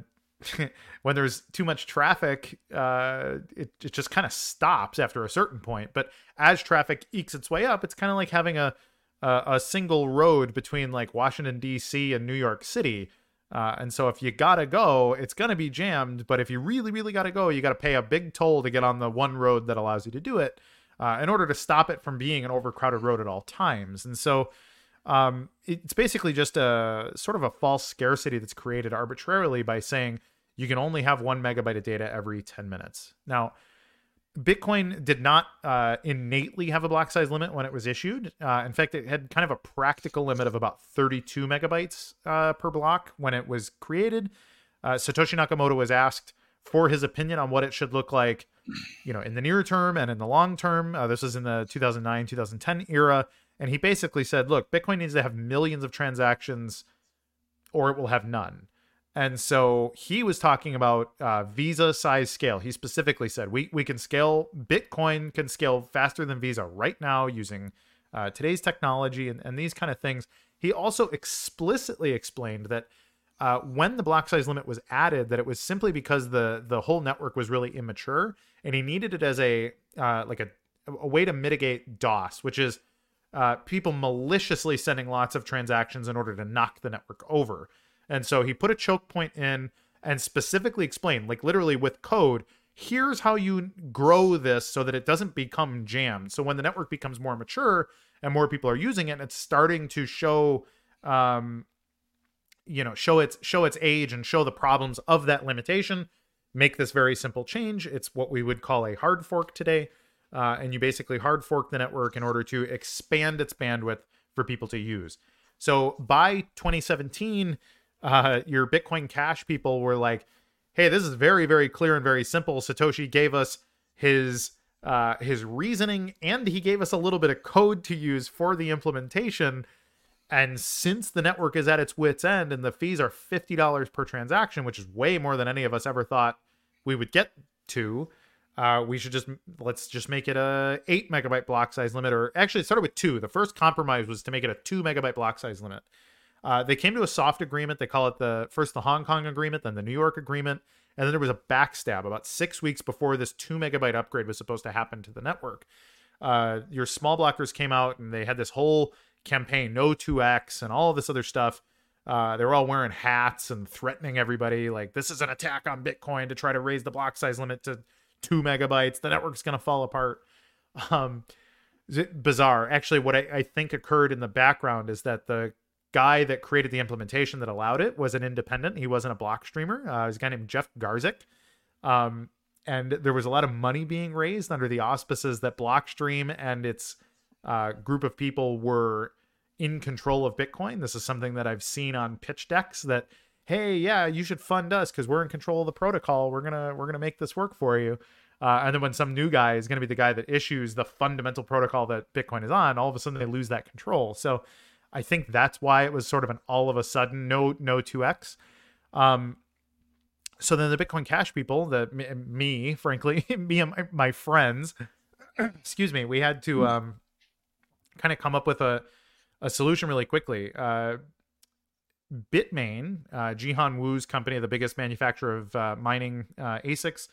[SPEAKER 2] when there's too much traffic, uh, it, it just kind of stops after a certain point. But as traffic ekes its way up, it's kind of like having a, a, a single road between like Washington D.C. and New York City. Uh, and so if you gotta go, it's gonna be jammed. But if you really, really gotta go, you gotta pay a big toll to get on the one road that allows you to do it, uh, in order to stop it from being an overcrowded road at all times. And so um, it's basically just a sort of a false scarcity that's created arbitrarily by saying you can only have one megabyte of data every 10 minutes. Now, Bitcoin did not uh, innately have a block size limit when it was issued. Uh, in fact, it had kind of a practical limit of about 32 megabytes uh, per block when it was created. Uh, Satoshi Nakamoto was asked for his opinion on what it should look like, you know, in the near term and in the long term. Uh, this was in the 2009 2010 era, and he basically said, "Look, Bitcoin needs to have millions of transactions, or it will have none." And so he was talking about uh, Visa size scale. He specifically said we we can scale Bitcoin can scale faster than Visa right now using uh, today's technology and, and these kind of things. He also explicitly explained that uh, when the block size limit was added, that it was simply because the the whole network was really immature, and he needed it as a uh, like a a way to mitigate DOS, which is uh, people maliciously sending lots of transactions in order to knock the network over. And so he put a choke point in and specifically explained, like literally with code, here's how you grow this so that it doesn't become jammed. So when the network becomes more mature and more people are using it, and it's starting to show, um, you know, show its show its age and show the problems of that limitation. Make this very simple change. It's what we would call a hard fork today uh, and you basically hard fork the network in order to expand its bandwidth for people to use. So by 2017, uh, your Bitcoin Cash people were like, "Hey, this is very, very clear and very simple." Satoshi gave us his uh, his reasoning, and he gave us a little bit of code to use for the implementation. And since the network is at its wits' end and the fees are fifty dollars per transaction, which is way more than any of us ever thought we would get to, uh, we should just let's just make it a eight megabyte block size limit, or actually it started with two. The first compromise was to make it a two megabyte block size limit. Uh, they came to a soft agreement. They call it the first the Hong Kong agreement, then the New York agreement, and then there was a backstab about six weeks before this two megabyte upgrade was supposed to happen to the network. Uh, your small blockers came out and they had this whole campaign, no 2x, and all this other stuff. Uh, they were all wearing hats and threatening everybody like this is an attack on Bitcoin to try to raise the block size limit to two megabytes. The network's going to fall apart. Um, bizarre. Actually, what I, I think occurred in the background is that the guy that created the implementation that allowed it was an independent. He wasn't a Blockstreamer. Uh, was a guy named Jeff Garzik. Um, and there was a lot of money being raised under the auspices that Blockstream and its uh, group of people were in control of Bitcoin. This is something that I've seen on pitch decks that hey, yeah, you should fund us because we're in control of the protocol. We're gonna we're gonna make this work for you. Uh, and then when some new guy is to be the guy that issues the fundamental protocol that Bitcoin is on, all of a sudden they lose that control. So I think that's why it was sort of an all of a sudden no no 2x. Um, so then the Bitcoin Cash people, the me, frankly, me and my, my friends, excuse me, we had to um, kind of come up with a a solution really quickly. Uh, Bitmain, uh, Jihan Wu's company, the biggest manufacturer of uh, mining uh, ASICs,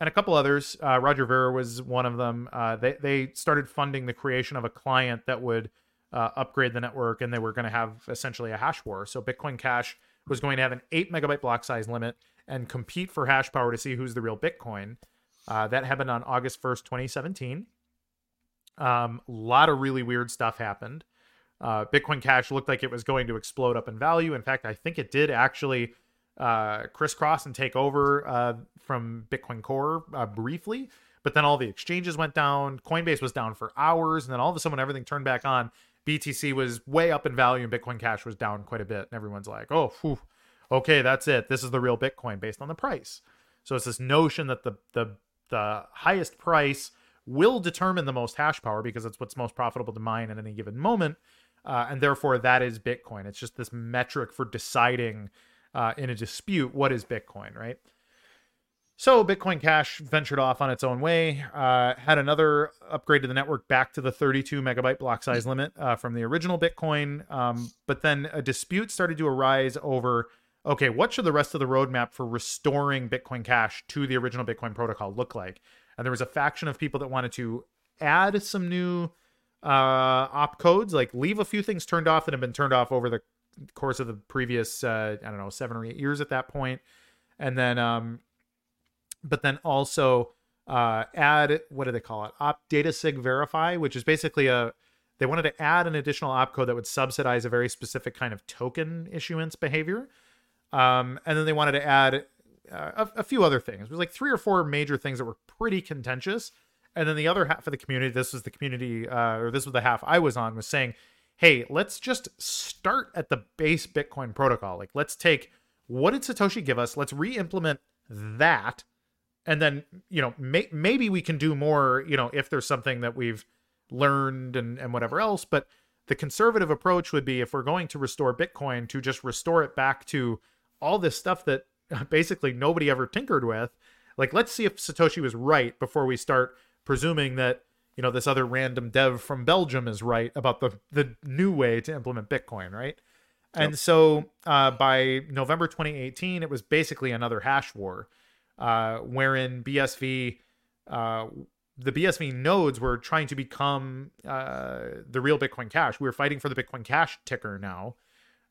[SPEAKER 2] and a couple others. Uh, Roger Ver was one of them. Uh, they they started funding the creation of a client that would uh, upgrade the network, and they were going to have essentially a hash war. So Bitcoin Cash was going to have an eight megabyte block size limit and compete for hash power to see who's the real Bitcoin. that happened on August first, twenty seventeen. A um, lot of really weird stuff happened. Uh, Bitcoin Cash looked like it was going to explode up in value. In fact, I think it did actually uh, crisscross and take over uh, from Bitcoin Core uh, briefly. But then all the exchanges went down. Coinbase was down for hours. And then all of a sudden, everything turned back on, BTC was way up in value and Bitcoin Cash was down quite a bit. And everyone's like, oh, whew, okay, that's it. This is the real Bitcoin based on the price. So it's this notion that the the the highest price will determine the most hash power because it's what's most profitable to mine at any given moment uh, and therefore that is Bitcoin. It's just this metric for deciding uh, in a dispute what is Bitcoin, right? So Bitcoin Cash ventured off on its own way, uh, had another upgrade to the network back to the 32 megabyte block size limit uh, from the original Bitcoin. Um, but then a dispute started to arise over okay, what should the rest of the roadmap for restoring Bitcoin Cash to the original Bitcoin protocol look like? And there was a faction of people that wanted to add some new uh, op codes, like leave a few things turned off that have been turned off over the course of the previous, uh, I don't know, seven or eight years at that point. And then, um, but then also uh, add, what do they call it? Op data sig verify, which is basically a, they wanted to add an additional opcode that would subsidize a very specific kind of token issuance behavior. Um, and then they wanted to add uh, a, a, few other things. It was like three or four major things that were pretty contentious and then the other half of the community this was the community uh, or this was the half i was on was saying hey let's just start at the base bitcoin protocol like let's take what did satoshi give us let's re-implement that and then you know may- maybe we can do more you know if there's something that we've learned and, and whatever else but the conservative approach would be if we're going to restore bitcoin to just restore it back to all this stuff that basically nobody ever tinkered with like let's see if satoshi was right before we start presuming that you know this other random dev from Belgium is right about the the new way to implement Bitcoin, right? And yep. so uh, by November 2018, it was basically another hash war, uh, wherein BSV, uh, the BSV nodes were trying to become uh, the real Bitcoin Cash. We were fighting for the Bitcoin Cash ticker now,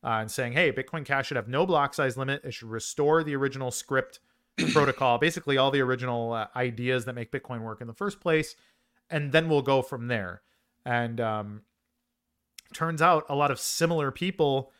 [SPEAKER 2] uh, and saying, hey, Bitcoin Cash should have no block size limit. It should restore the original script protocol, basically all the original uh, ideas that make Bitcoin work in the first place and then we'll go from there. And um, turns out a lot of similar people.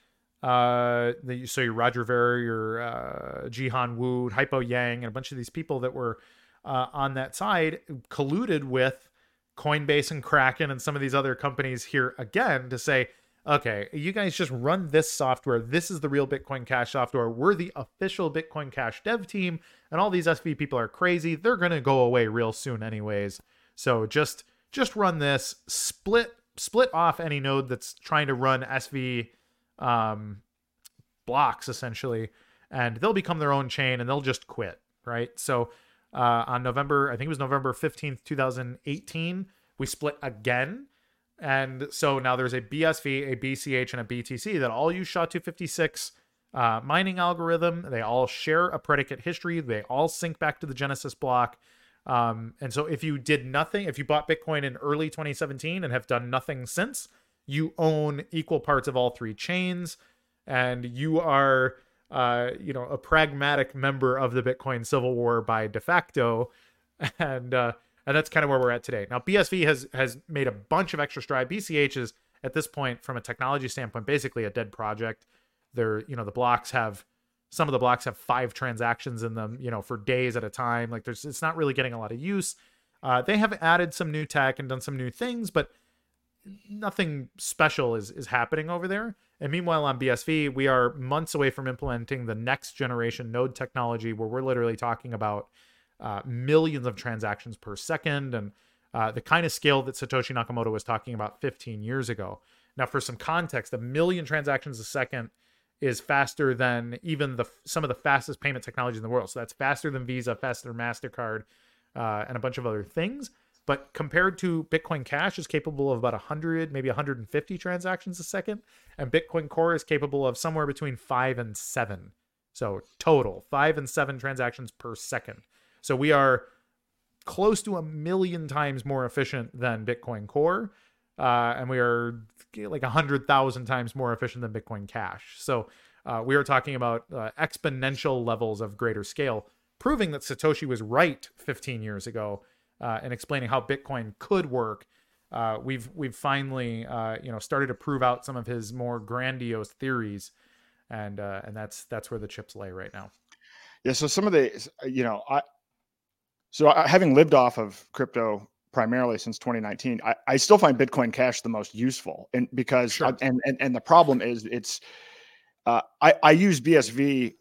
[SPEAKER 2] Uh, so your Roger Ver, your uh, Jihan Wu, Haipo Yang, and a bunch of these people that were uh, on that side colluded with Coinbase and Kraken and some of these other companies here again to say, okay, you guys just run this software. This is the real Bitcoin Cash software. We're the official Bitcoin Cash dev team, and all these SV people are crazy. They're to go away real soon, anyways. So just just run this, split split off any node that's trying to run SV um, blocks essentially, and they'll become their own chain and they'll just quit, right? So uh, on November, I think it was November 15th, 2018, we split again. And so now there's a BSV, a BCH, and a BTC that all use SHA-256 uh, mining algorithm. They all share a predicate history. They all sync back to the Genesis block. Um, and so if you did nothing, if you bought Bitcoin in early 2017 and have done nothing since, you own equal parts of all three chains, and you are, uh, you know, a pragmatic member of the Bitcoin civil war by de facto, and uh, and that's kind of where we're at today. Now, BSV has has made a bunch of extra stride. BCH is at this point, from a technology standpoint, basically a dead project. They're, you know, the blocks have some of the blocks have five transactions in them, you know, for days at a time. Like there's, it's not really getting a lot of use. Uh, they have added some new tech and done some new things, but nothing special is is happening over there. And meanwhile, on BSV, we are months away from implementing the next generation node technology, where we're literally talking about uh, millions of transactions per second and uh, the kind of scale that Satoshi Nakamoto was talking about 15 years ago. Now, for some context, a million transactions a second is faster than even the some of the fastest payment technologies in the world. So that's faster than Visa, faster than Mastercard, uh, and a bunch of other things. But compared to Bitcoin Cash, is capable of about 100, maybe 150 transactions a second, and Bitcoin Core is capable of somewhere between five and seven. So total five and seven transactions per second. So we are close to a million times more efficient than Bitcoin Core uh, and we are like a hundred thousand times more efficient than Bitcoin Cash. So uh, we are talking about uh, exponential levels of greater scale, proving that Satoshi was right 15 years ago uh, and explaining how Bitcoin could work. Uh, we've we've finally uh, you know started to prove out some of his more grandiose theories, and and that's that's where the chips lay right now.
[SPEAKER 1] Yeah. So some of the you know I so having lived off of crypto primarily since 2019 I, I still find bitcoin cash the most useful and because sure. I, and, and and the problem is it's uh, I, I use bsv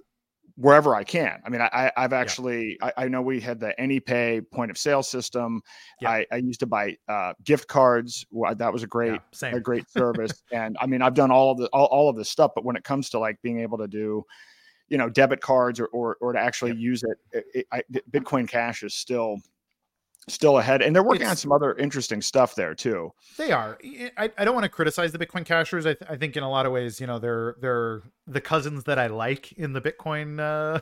[SPEAKER 1] wherever i can i mean i i've actually yeah. I, I, know we had the anypay point of sale system yeah. I, I used to buy uh, gift cards that was a great yeah, a great service and i mean i've done all of the all, all of this stuff but when it comes to like being able to do you know debit cards or or, or to actually yep. use it, it, it I, bitcoin cash is still still ahead and they're working it's, on some other interesting stuff there too.
[SPEAKER 2] They are. I, I don't want to criticize the bitcoin cashers. I, th- I, think in a lot of ways you know they're they're the cousins that i like in the bitcoin uh,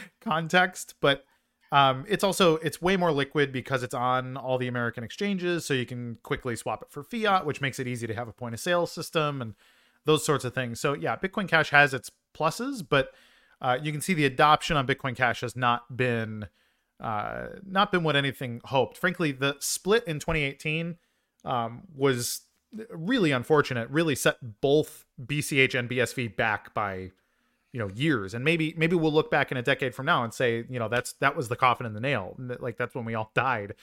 [SPEAKER 2] context but um, it's also it's way more liquid because it's on all the american exchanges so you can quickly swap it for fiat which makes it easy to have a point of sale system and those sorts of things. So yeah bitcoin cash has its pluses but uh, you can see the adoption on bitcoin cash has not been uh, not been what anything hoped. Frankly, the split in 2018 um, was really unfortunate. Really set both BCH and BSV back by you know years, and maybe maybe we'll look back in a decade from now and say you know that's that was the coffin in the nail. Like that's when we all died,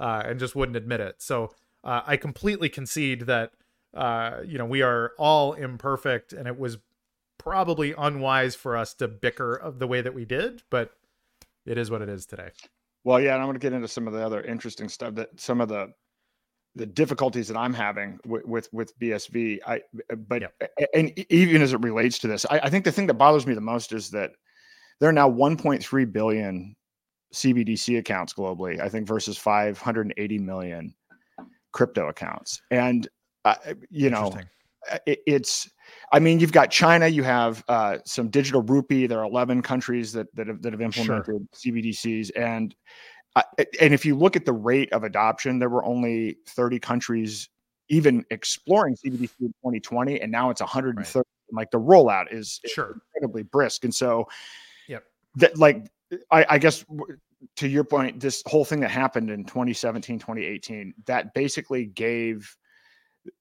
[SPEAKER 2] uh, and just wouldn't admit it. So uh, I completely concede that uh, you know we are all imperfect, and it was probably unwise for us to bicker of the way that we did, but it is what it is today.
[SPEAKER 1] Well, yeah, and I'm going to get into some of the other interesting stuff that some of the the difficulties that I'm having with with, with BSV. I but yep. and even as it relates to this, I, I think the thing that bothers me the most is that there are now 1.3 billion CBDC accounts globally. I think versus 580 million. crypto accounts. And uh, you know, it, it's I mean, you've got China, you have uh, some digital rupee. There are 11 countries that that have, that have implemented sure. CBDCs, and uh, and if you look at the rate of adoption, there were only 30 countries even exploring CBDC in 2020, and now it's 130. Right. Like the rollout is,
[SPEAKER 2] sure.
[SPEAKER 1] incredibly brisk, and so,
[SPEAKER 2] yep.
[SPEAKER 1] That like I, I guess to your point, this whole thing that happened in 2017, 2018, that basically gave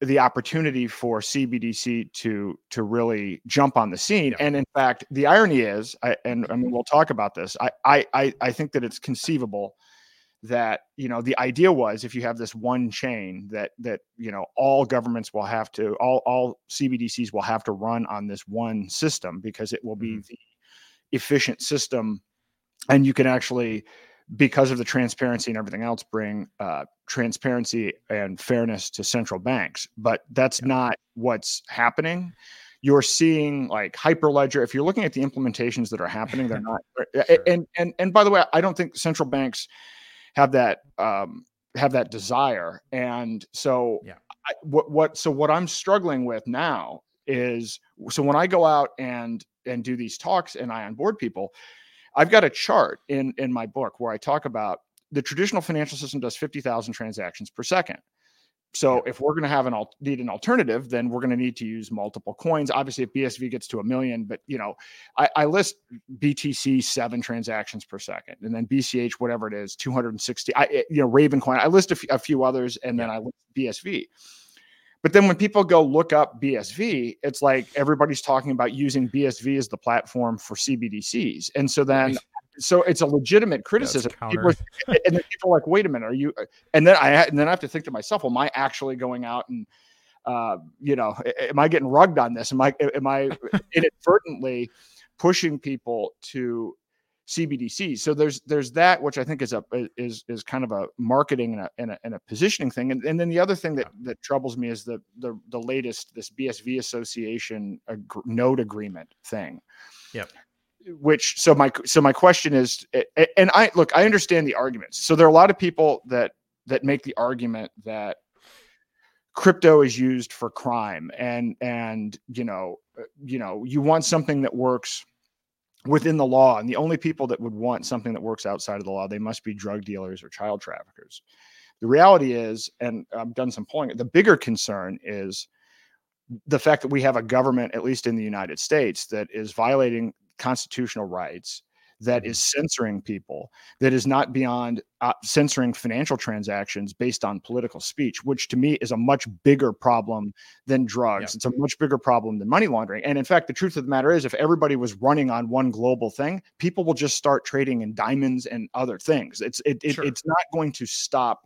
[SPEAKER 1] the opportunity for CBDC to to really jump on the scene. Yeah. And in fact, the irony is, I, and I mean, we'll talk about this. I I I think that it's conceivable that you know the idea was if you have this one chain that that you know all governments will have to all all CBDCs will have to run on this one system because it will be mm-hmm. the efficient system, and you can actually because of the transparency and everything else, bring uh, transparency and fairness to central banks. But that's yeah. not what's happening. You're seeing like Hyperledger. If you're looking at the implementations that are happening, they're not. sure. And and and by the way, I don't think central banks have that um, have that desire. And so,
[SPEAKER 2] yeah.
[SPEAKER 1] I, what what so what I'm struggling with now is so when I go out and and do these talks and I onboard people, I've got a chart in in my book where I talk about the traditional financial system does 50,000 transactions per second. So if we're going to have an al- need an alternative, then we're going to need to use multiple coins. Obviously, if BSV gets to a million, but you know, I, I, list BTC seven transactions per second, and then BCH whatever it is, 260. I eh, you know Ravencoin. I list a, f- a few others, and then I list BSV. But then when people go look up BSV, it's like everybody's talking about using BSV as the platform for CBDCs. And so then so it's a legitimate criticism. People are, and then people are like, wait a minute, are you and then I and then I have to think to myself, well, am I actually going out and uh, you know, am I getting rugged on this? Am I am I inadvertently pushing people to CBDC. So there's there's that which I think is a is is kind of a marketing and a, and a, and a positioning thing. And, and then the other thing that that troubles me is the the the latest this BSV Association ag- node agreement thing.
[SPEAKER 2] Yeah.
[SPEAKER 1] Which so my so my question is and I look I understand the arguments. So there are a lot of people that that make the argument that crypto is used for crime and and you know uh, you know you want something that works within the law. And the only people that would want something that works outside of the law, they must be drug dealers or child traffickers. The reality is, and I've done some polling, the bigger concern is the fact that we have a government, at least in the United States, that is violating constitutional rights that is censoring people, that is not beyond uh, censoring financial transactions based on political speech, which to me is a much bigger problem than drugs. Yeah. It's a much bigger problem than money laundering. And in fact, the truth of the matter is, if everybody was running on one global thing, people will just start trading in diamonds and other things. It's it, it sure. it's not going to stop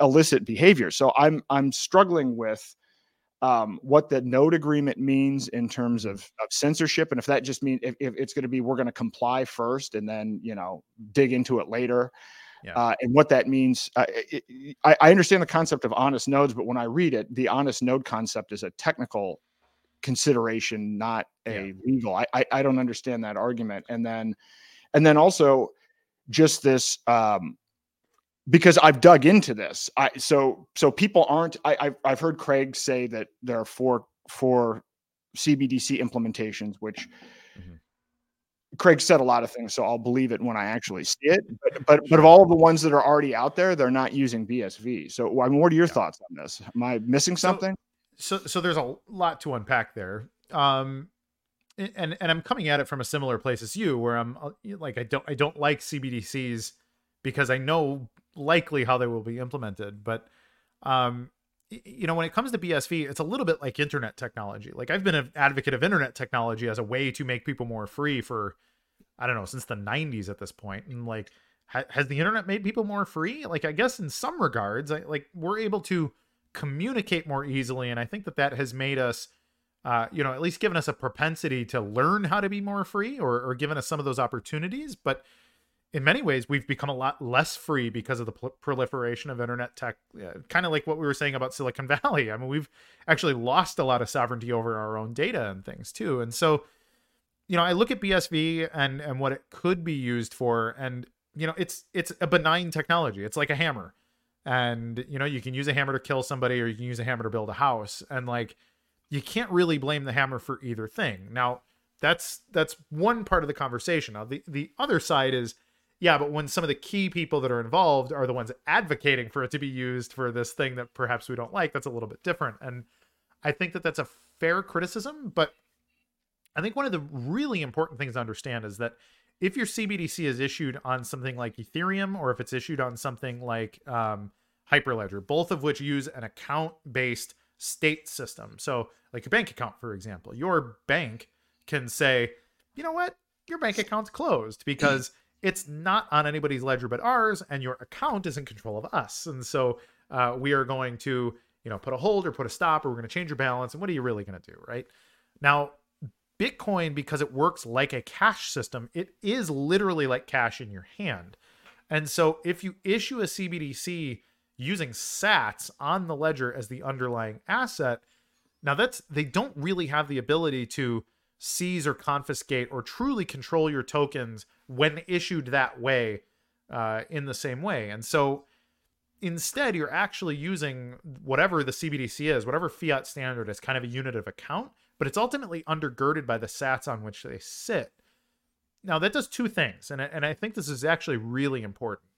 [SPEAKER 1] illicit behavior. So I'm I'm struggling with um, what the node agreement means in terms of, of censorship, and if that just means if, if it's going to be we're going to comply first and then you know dig into it later, yeah. uh, and what that means. Uh, it, I, I understand the concept of honest nodes, but when I read it, the honest node concept is a technical consideration, not a yeah. legal. I, I, I don't understand that argument, and then and then also just this um, because I've dug into this. I so so people aren't. I, I've I've heard Craig say that there are four four CBDC implementations, which mm-hmm. Craig said a lot of things, so I'll believe it when I actually see it. But but but of all of the ones that are already out there, they're not using BSV. So I mean, what are your yeah. thoughts on this? Am I missing something?
[SPEAKER 2] So, so so there's a lot to unpack there. Um, and and I'm coming at it from a similar place as you, where I'm uh, like I don't I don't like CBDCs because I know likely how they will be implemented. But um, you know, when it comes to BSV, it's a little bit like internet technology. Like I've been an advocate of internet technology as a way to make people more free for I don't know since the 90s at this point. and like ha- has the internet made people more free? Like I guess in some regards, I, like we're able to communicate more easily, and I think that that has made us. Uh, you know, at least given us a propensity to learn how to be more free or, or given us some of those opportunities. But in many ways we've become a lot less free because of the proliferation of internet tech uh, kind of like what we were saying about silicon valley. I mean we've actually lost a lot of sovereignty over our own data and things too. And so you know i look at bsv and and what it could be used for and you know it's it's a benign technology. It's like a hammer. And you know you can use a hammer to kill somebody or you can use a hammer to build a house. And like you can't really blame the hammer for either thing. Now that's that's one part of the conversation. Now the the other side is yeah but when some of the key people that are involved are the ones advocating for it to be used for this thing that perhaps we don't like that's a little bit different and i think that that's a fair criticism but i think one of the really important things to understand is that if your CBDC is issued on something like Ethereum or if it's issued on something like um, Hyperledger, both of which use an account based state system. So, like your bank account, for example, your bank can say, you know what, your bank account's closed because it's not on anybody's ledger but ours, and your account is in control of us. And so, uh, we are going to, you know, put a hold or put a stop, or we're going to change your balance. And what are you really going to do, right? Now, Bitcoin, because it works like a cash system, it is literally like cash in your hand. And so if you issue a CBDC using sats on the ledger as the underlying asset, now that's they don't really have the ability to seize or confiscate or truly control your tokens when issued that way uh, in the same way. And so instead, you're actually using whatever the CBDC is, whatever fiat standard is kind of a unit of account but it's ultimately undergirded by the sats on which they sit. Now, that does two things, and and I think this is actually really important.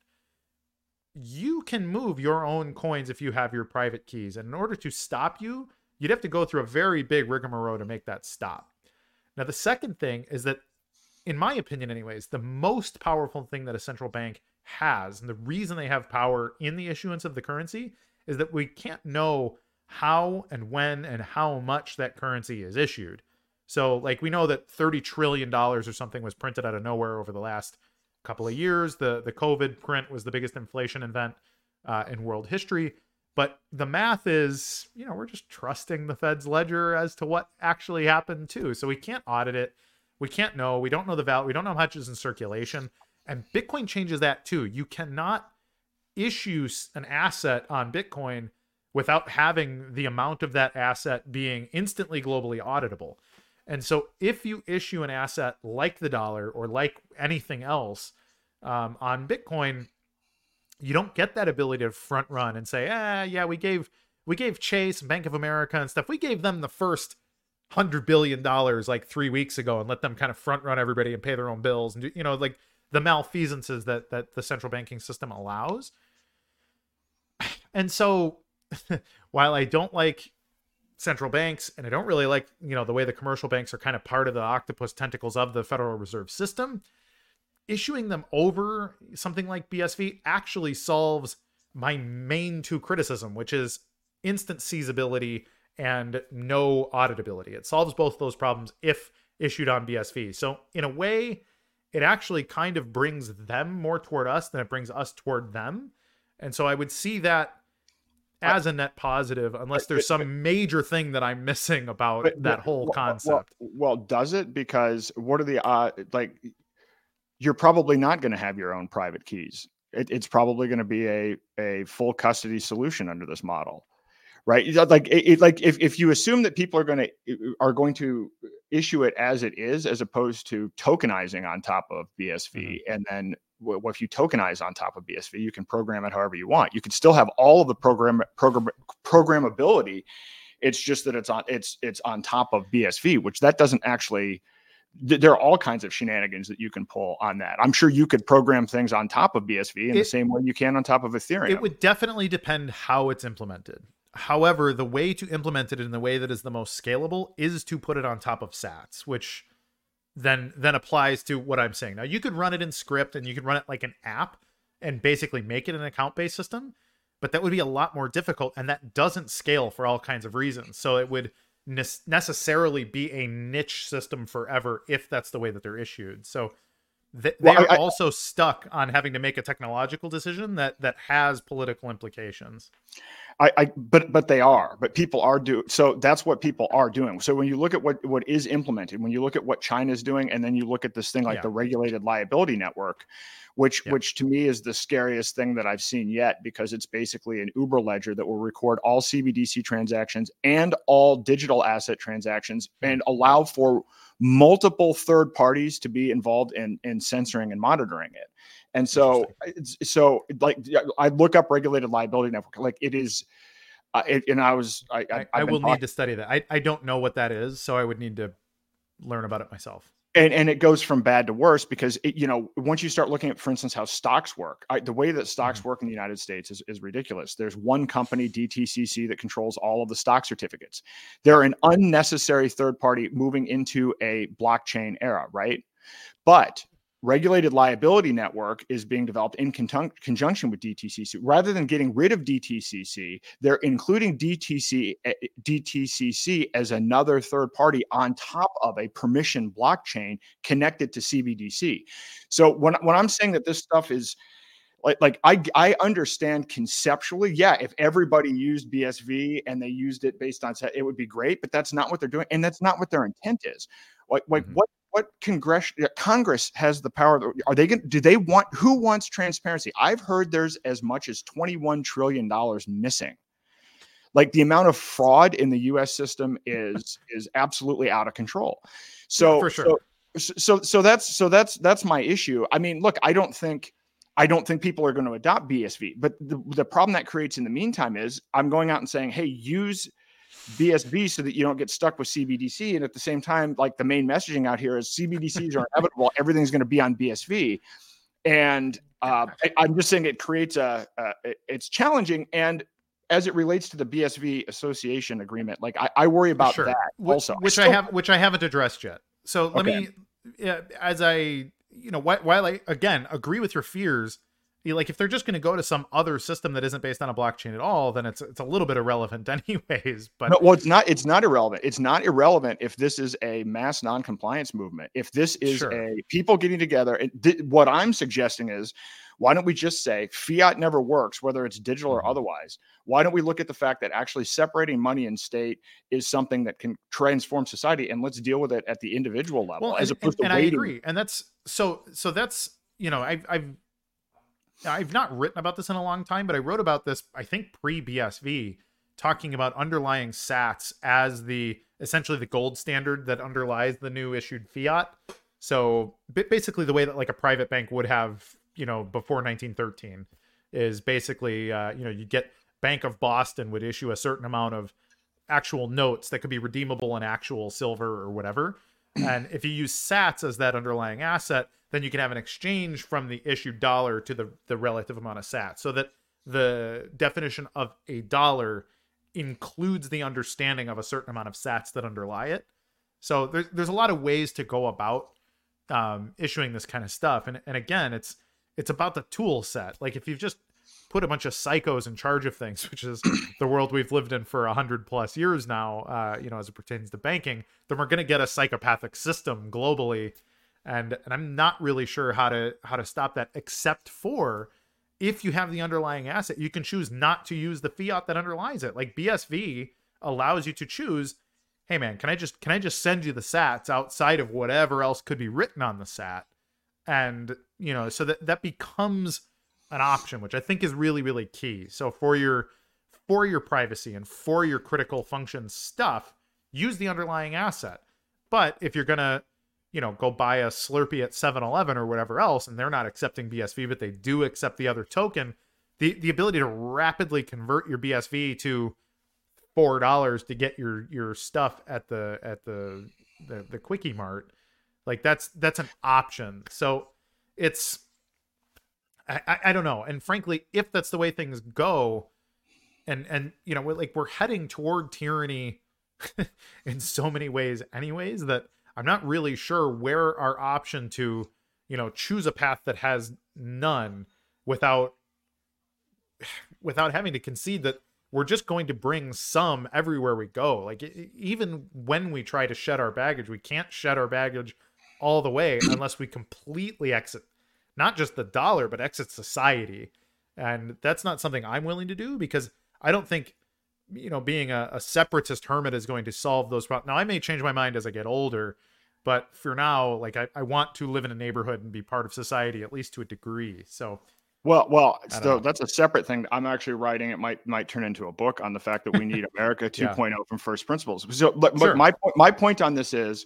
[SPEAKER 2] You can move your own coins if you have your private keys, and in order to stop you, you'd have to go through a very big rigmarole to make that stop. Now, the second thing is that, in my opinion, anyways, the most powerful thing that a central bank has, and the reason they have power in the issuance of the currency, is that we can't know how and when and how much that currency is issued. So, like, we know that $30 trillion or something was printed out of nowhere over the last couple of years. The, the COVID print was the biggest inflation event uh, in world history. But the math is, you know, we're just trusting the Fed's ledger as to what actually happened, too. So we can't audit it. We can't know. We don't know the value. We don't know how much is in circulation. And Bitcoin changes that, too. You cannot issue an asset on Bitcoin without having the amount of that asset being instantly globally auditable. And so, if you issue an asset like the dollar or like anything else um, on Bitcoin, you don't get that ability to front run and say, "Ah, yeah, we gave we gave Chase, Bank of America, and stuff. We gave them the first hundred billion dollars like three weeks ago, and let them kind of front run everybody and pay their own bills and do, you know like the malfeasances that that the central banking system allows." And so while I don't like central banks and I don't really like, you know, the way the commercial banks are kind of part of the octopus tentacles of the Federal Reserve System, issuing them over something like BSV actually solves my main two criticism, which is instant seizability and no auditability. It solves both those problems if issued on BSV. So in a way, it actually kind of brings them more toward us than it brings us toward them. And so I would see that as a net positive unless there's some major thing that I'm missing about but, that whole concept.
[SPEAKER 1] Well, well, does it? Because what are the uh, like? You're probably not going to have your own private keys. It, it's probably going to be a a full custody solution under this model, right? Like it, it, like if, if you assume that people are going to are going to issue it as it is, as opposed to tokenizing on top of BSV, mm-hmm. and then well, if you tokenize on top of BSV, you can program it however you want. You can still have all of the program program programmability. It's just that it's on it's it's on top of BSV, which that doesn't actually. There are all kinds of shenanigans that you can pull on that. I'm sure you could program things on top of BSV in it, the same way you can on top of Ethereum.
[SPEAKER 2] It would definitely depend how it's implemented. However, the way to implement it in the way that is the most scalable is to put it on top of Sats, which then then applies to what I'm saying. Now you could run it in script and you could run it like an app and basically make it an account based system, but that would be a lot more difficult and that doesn't scale for all kinds of reasons. So it would ne- necessarily be a niche system forever if that's the way that they're issued. So they, they well, are I, also stuck on having to make a technological decision that that has political implications.
[SPEAKER 1] I, I, but but they are but people are doing so that's what people are doing so when you look at what what is implemented when you look at what china's doing and then you look at this thing like yeah. the regulated liability network which yeah. which to me is the scariest thing that i've seen yet because it's basically an uber ledger that will record all cbdc transactions and all digital asset transactions hmm. and allow for multiple third parties to be involved in in censoring and monitoring it And so, so like I look up regulated liability network, like it is, uh, it, and I was, I,
[SPEAKER 2] I, I will need to study that. I, I don't know what that is, so I would need to learn about it myself.
[SPEAKER 1] And and it goes from bad to worse because it, you know once you start looking at for instance how stocks work I, the way that stocks mm-hmm. work in the united states is, is ridiculous. There's one company dtcc that controls all of the stock certificates. They're an unnecessary third party moving into a blockchain era right? But regulated liability network is being developed in conjunction with DTCC. Rather than getting rid of DTCC, they're including DTC, eh, DTCC as another third party on top of a permission blockchain connected to CBDC. So when, when I'm saying that this stuff is like, like I, I understand conceptually, yeah, if everybody used BSV and they used it based on set, it would be great, but that's not what they're doing. And that's not what their intent is. Like, like mm-hmm. what what Congress Congress has the power. Are they going? Do they want? Who wants transparency? I've heard there's as much as 21 trillion dollars missing. Like the amount of fraud in the U.S. system is is absolutely out of control. So
[SPEAKER 2] yeah, for sure.
[SPEAKER 1] So, so so that's so that's that's my issue. I mean, look, I don't think I don't think people are going to adopt BSV, but the, the problem that creates in the meantime is I'm going out and saying, hey, use BSV so that you don't get stuck with CBDC. And at the same time, like the main messaging out here is CBDCs are inevitable. Everything's going to be on BSV. And uh, I, am just saying it creates a, a, it's challenging. And as it relates to the BSV association agreement, like I, I worry about sure. that also.
[SPEAKER 2] Which, I, still, I have, which I haven't addressed yet. So let okay. me, as I, you know, while I again agree with your fears, like if they're just going to go to some other system that isn't based on a blockchain at all then it's it's a little bit irrelevant anyways but
[SPEAKER 1] no, well it's not it's not irrelevant it's not irrelevant if this is a mass non-compliance movement if this is sure. a people getting together th- what i'm suggesting is why don't we just say fiat never works whether it's digital or mm-hmm. otherwise why don't we look at the fact that actually separating money and state is something that can transform society and let's deal with it at the individual level well, as and, opposed
[SPEAKER 2] and,
[SPEAKER 1] to
[SPEAKER 2] and
[SPEAKER 1] waiting
[SPEAKER 2] I agree. and that's so so that's you know I've, I've I've not written about this in a long time, but I wrote about this, I think, pre BSV, talking about underlying sats as the essentially the gold standard that underlies the new issued fiat. So basically, the way that like a private bank would have, you know, before 1913 is basically, uh, you know, you get Bank of Boston would issue a certain amount of actual notes that could be redeemable in actual silver or whatever. And if you use sats as that underlying asset, then you can have an exchange from the issued dollar to the, the relative amount of sats so that the definition of a dollar includes the understanding of a certain amount of sats that underlie it. So there's there's a lot of ways to go about um, issuing this kind of stuff, and and again, it's it's about the tool set. Like if you've just put a bunch of psychos in charge of things, which is the world we've lived in for a hundred plus years now, uh, you know, as it pertains to banking, then we're going to get a psychopathic system globally. And and I'm not really sure how to how to stop that except for if you have the underlying asset you can choose not to use the fiat that underlies it. Like BSV allows you to choose hey man can I just can I just send you the sats outside of whatever else could be written on the sat? And you know so that that becomes an option which I think is really really key so for your for your privacy and for your critical function stuff use the underlying asset but if you're to you know, go buy a Slurpee at 7-Eleven or whatever else, and they're not accepting BSV, but they do accept the other token, the the ability to rapidly convert your BSV to four dollars to get your your stuff at the at the the, the quickie mart, like that's that's an option. So it's I, I don't know. And frankly, if that's the way things go, and and you know, we're like we're heading toward tyranny in so many ways, anyways, that I'm not really sure where our option to, you know, choose a path that has none without without having to concede that we're just going to bring some everywhere we go. Like even when we try to shed our baggage, we can't shed our baggage all the way unless we completely exit not just the dollar but exit society. And that's not something I'm willing to do because I don't think you know, being a, a separatist hermit is going to solve those problems. Now, I may change my mind as I get older, but for now, like I, I want to live in a neighborhood and be part of society at least to a degree. So,
[SPEAKER 1] well, well, so that's a separate thing. I'm actually writing. It might might turn into a book on the fact that we need America 2.0 yeah. Oh from first principles. So, but, sure. but my my point on this is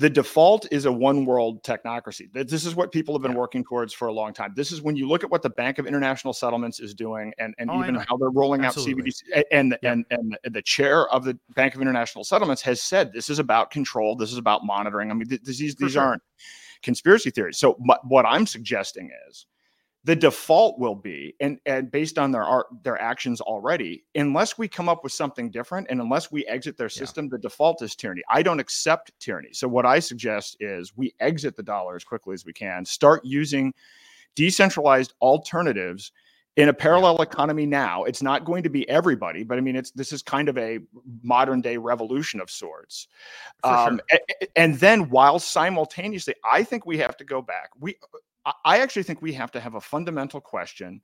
[SPEAKER 1] the default is a one world technocracy. This is what people have been
[SPEAKER 2] Yeah.
[SPEAKER 1] working towards for a long time. This is when you look at what the Bank of International Settlements is doing and, and
[SPEAKER 2] Oh,
[SPEAKER 1] even how they're rolling
[SPEAKER 2] Absolutely.
[SPEAKER 1] out CBDC. And,
[SPEAKER 2] Yeah.
[SPEAKER 1] and, and the chair of the Bank of International Settlements has said this is about control. This is about monitoring. I mean, th- these, these
[SPEAKER 2] sure.
[SPEAKER 1] aren't conspiracy theories. So, what I'm suggesting is the default will be and and based on their art their actions already unless we come up with something different and unless we exit their
[SPEAKER 2] Yeah.
[SPEAKER 1] system the default is tyranny. I don't accept tyranny. So what i suggest is we exit the dollar as quickly as we can start using decentralized alternatives in a parallel economy now. It's not going to be everybody but i mean it's this is kind of a modern day revolution of sorts. Um, a- a- and then while simultaneously i think we have to go back. We I- actually think we have to have a fundamental question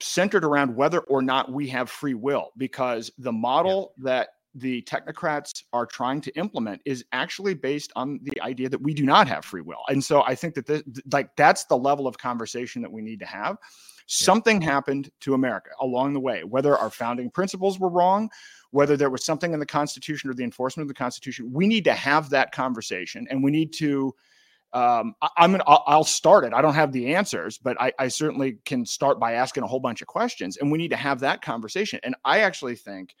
[SPEAKER 1] centered around whether or not we have free will, because the model that the technocrats are trying to implement is actually based on the idea that we do not have free will. And so I think that this, like that's the level of conversation that we need to have. Something happened to America along the way, whether our founding principles were wrong, whether there was something in the Constitution or the enforcement of the Constitution. We need to have that conversation, and we need to um, I, I'm gonna I'll, I'll start it. I don't have the answers, but I, I certainly can start by asking a whole bunch of questions, and we need to have that conversation. And I actually think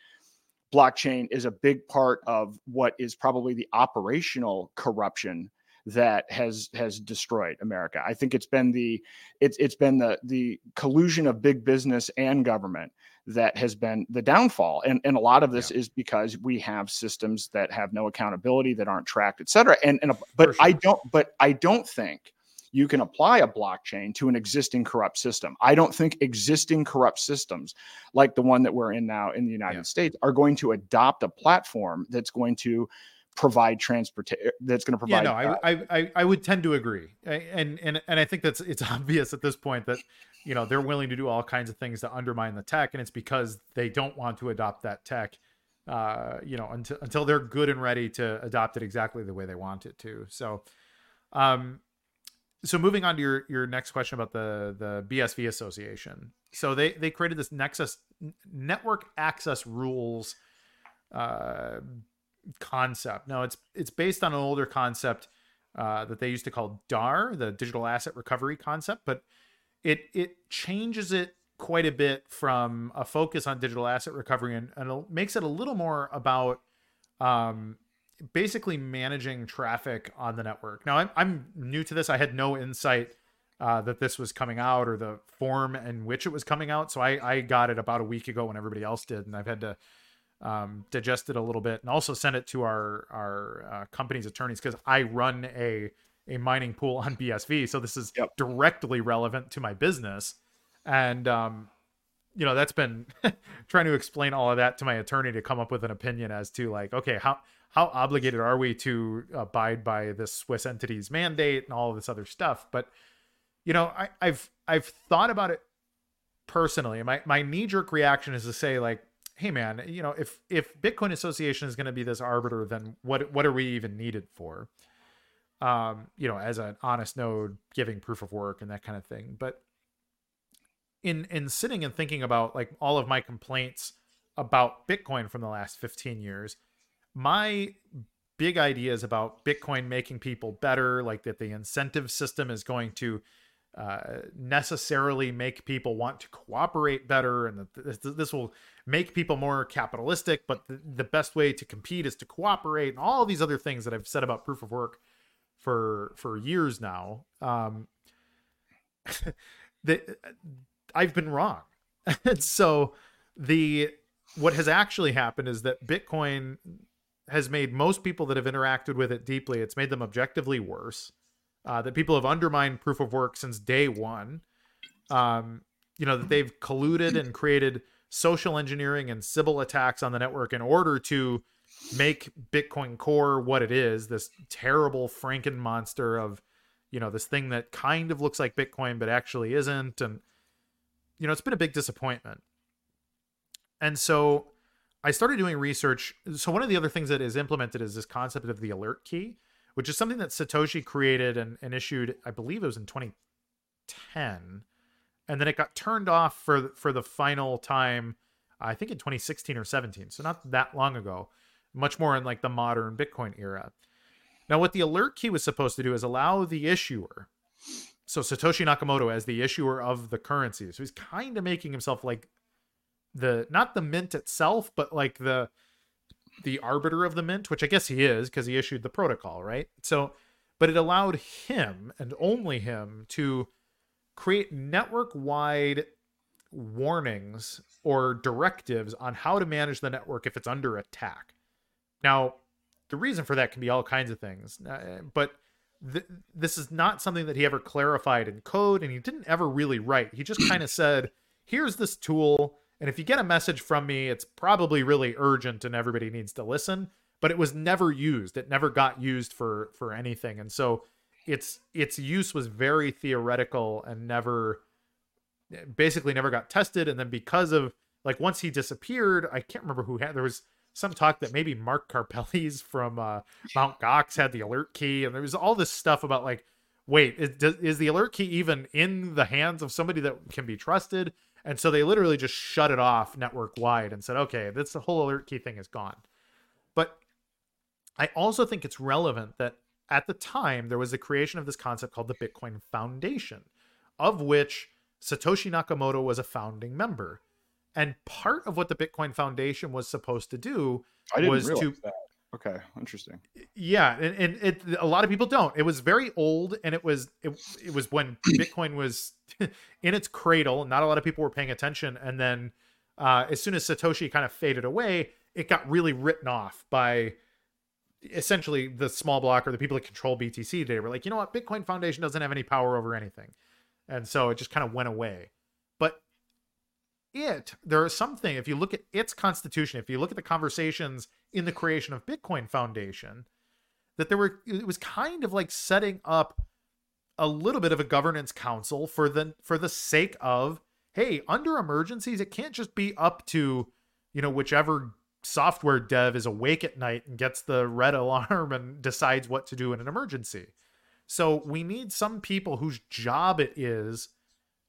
[SPEAKER 1] blockchain is a big part of what is probably the operational corruption that has has destroyed America. I think it's been the it's it's been the the collusion of big business and government that has been the downfall. And and a lot of this is because we have systems that have no accountability, that aren't tracked, et cetera. And and but
[SPEAKER 2] For
[SPEAKER 1] I don't but I don't think you can apply a blockchain to an existing corrupt system. I don't think existing corrupt systems like the one that we're in now in the United
[SPEAKER 2] Yeah.
[SPEAKER 1] States are going to adopt a platform that's going to provide transportation that's going to provide
[SPEAKER 2] yeah
[SPEAKER 1] no
[SPEAKER 2] I, I i would tend to agree. I- and and and i think that's it's obvious at this point that you know they're willing to do all kinds of things to undermine the tech and it's because they don't want to adopt that tech uh you know until until they're good and ready to adopt it exactly the way they want it to. So um so moving on to your your next question about the the bsv association. So they they created this nexus network access rules uh concept. No, it's it's based on an older concept uh, that they used to call DAR, the digital asset recovery concept, but it it changes it quite a bit from a focus on digital asset recovery and, and it makes it a little more about um, basically managing traffic on the network. Now I'm I'm new to this. I had no insight uh, that this was coming out or the form in which it was coming out. So I I got it about a week ago when everybody else did, and I've had to um, digest it a little bit and also send it to our our uh, company's attorneys because I run a a mining pool on BSV, so this is
[SPEAKER 1] Yep.
[SPEAKER 2] directly relevant to my business, and um, you know that's been trying to explain all of that to my attorney to come up with an opinion as to like okay how how obligated are we to abide by this Swiss entity's mandate and all of this other stuff, but you know I, I've I've thought about it personally. My my knee jerk reaction is to say like hey man you know if if bitcoin association is going to be this arbiter then what what are we even needed for? Um you know as an honest node giving proof of work and that kind of thing. But in in sitting and thinking about like all of my complaints about bitcoin from the last 15 years my big ideas about bitcoin making people better like that the incentive system is going to uh, necessarily make people want to cooperate better and this, this will make people more capitalistic but the, the best way to compete is to cooperate and all these other things that i've said about proof of work for for years now. Um that i've been wrong. And so the what has actually happened is that bitcoin has made most people that have interacted with it deeply it's made them objectively worse uh, that people have undermined proof of work since day one. Um, you know that they've colluded and created social engineering and Sybil attacks on the network in order to make Bitcoin Core what it is this terrible Franken monster of you know this thing that kind of looks like Bitcoin but actually isn't, and you know it's been a big disappointment. And so I started doing research. So one of the other things that is implemented is this concept of the alert key which is something that Satoshi created and, and issued, I believe it was in 2010. And then it got turned off for for the final time, I think in 2016 or 17. So not that long ago, much more in like the modern Bitcoin era. Now, what the alert key was supposed to do is allow the issuer, so Satoshi Nakamoto as the issuer of the currency. So he's kind of making himself like the not the mint itself, but like the the arbiter of the mint, which I guess he is because he issued the protocol, right? So, but it allowed him and only him to create network wide warnings or directives on how to manage the network if it's under attack. Now, the reason for that can be all kinds of things, uh, but th- this is not something that he ever clarified in code, and he didn't ever really write. He just kind of said, "Here's this tool, and if you get a message from me, it's probably really urgent, and everybody needs to listen." But it was never used. It never got used for for anything, and so its its use was very theoretical and never basically never got tested and then because of like once he disappeared i can't remember who had there was some talk that maybe mark karpelès from uh, mount gox had the alert key and there was all this stuff about like wait is, is the alert key even in the hands of somebody that can be trusted and so they literally just shut it off network wide and said okay this whole alert key thing is gone but i also think it's relevant that at the time there was the creation of this concept called the bitcoin foundation of which Satoshi Nakamoto was a founding member. And part of what the Bitcoin Foundation was supposed to do was to
[SPEAKER 1] that. Okay, interesting.
[SPEAKER 2] Yeah, and, and it a lot of people don't. It was very old, and it was it, it was when Bitcoin was in its cradle. Not a lot of people were paying attention, and then uh, as soon as Satoshi kind of faded away, it got really written off by essentially the small block or the people that control BTC. They were like, you know what, Bitcoin Foundation doesn't have any power over anything and so it just kind of went away. But it, there is something, if you look at its constitution, if you look at the conversations in the creation of Bitcoin Foundation, that there were, it was kind of like setting up a little bit of a governance council for the for the sake of hey under emergencies it can't just be up to you know whichever software dev is awake at night and gets the red alarm and decides what to do in an emergency so we need some people whose job it is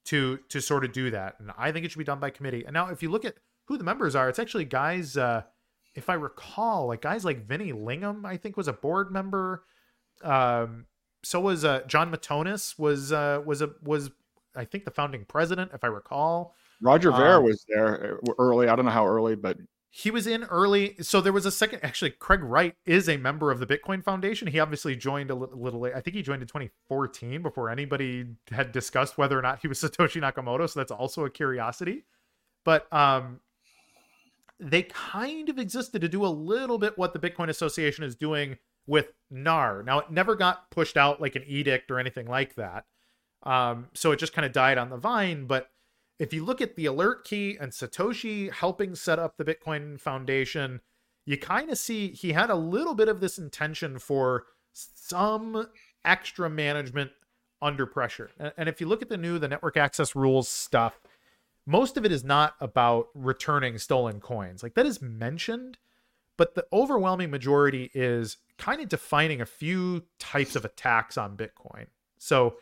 [SPEAKER 2] to to sort of do that. And I think it should be done by committee. And now if you look at who the members are, it's actually guys uh if I recall, like guys like Vinny Lingham, I think was a board member. Um so was uh Jon Matonis was uh was a was I think the founding president, if I recall.
[SPEAKER 1] Roger Ver um, was there uh, early. I don't know how early, but
[SPEAKER 2] he was in early so there was a second actually craig wright is a member of the bitcoin foundation he obviously joined a little late i think he joined in 2014 before anybody had discussed whether or not he was satoshi nakamoto so that's also a curiosity but um they kind of existed to do a little bit what the bitcoin association is doing with nar. Now it never got pushed out like an edict or anything like that. Um so it just kind of died on the vine. But if you look at the alert key and Satoshi helping set up the Bitcoin Foundation, you kind of see he had a little bit of this intention for some extra management under pressure. And if you look at the new the network access rules stuff, most of it is not about returning stolen coins. Like that is mentioned, but the overwhelming majority is kind of defining a few types of attacks on Bitcoin. So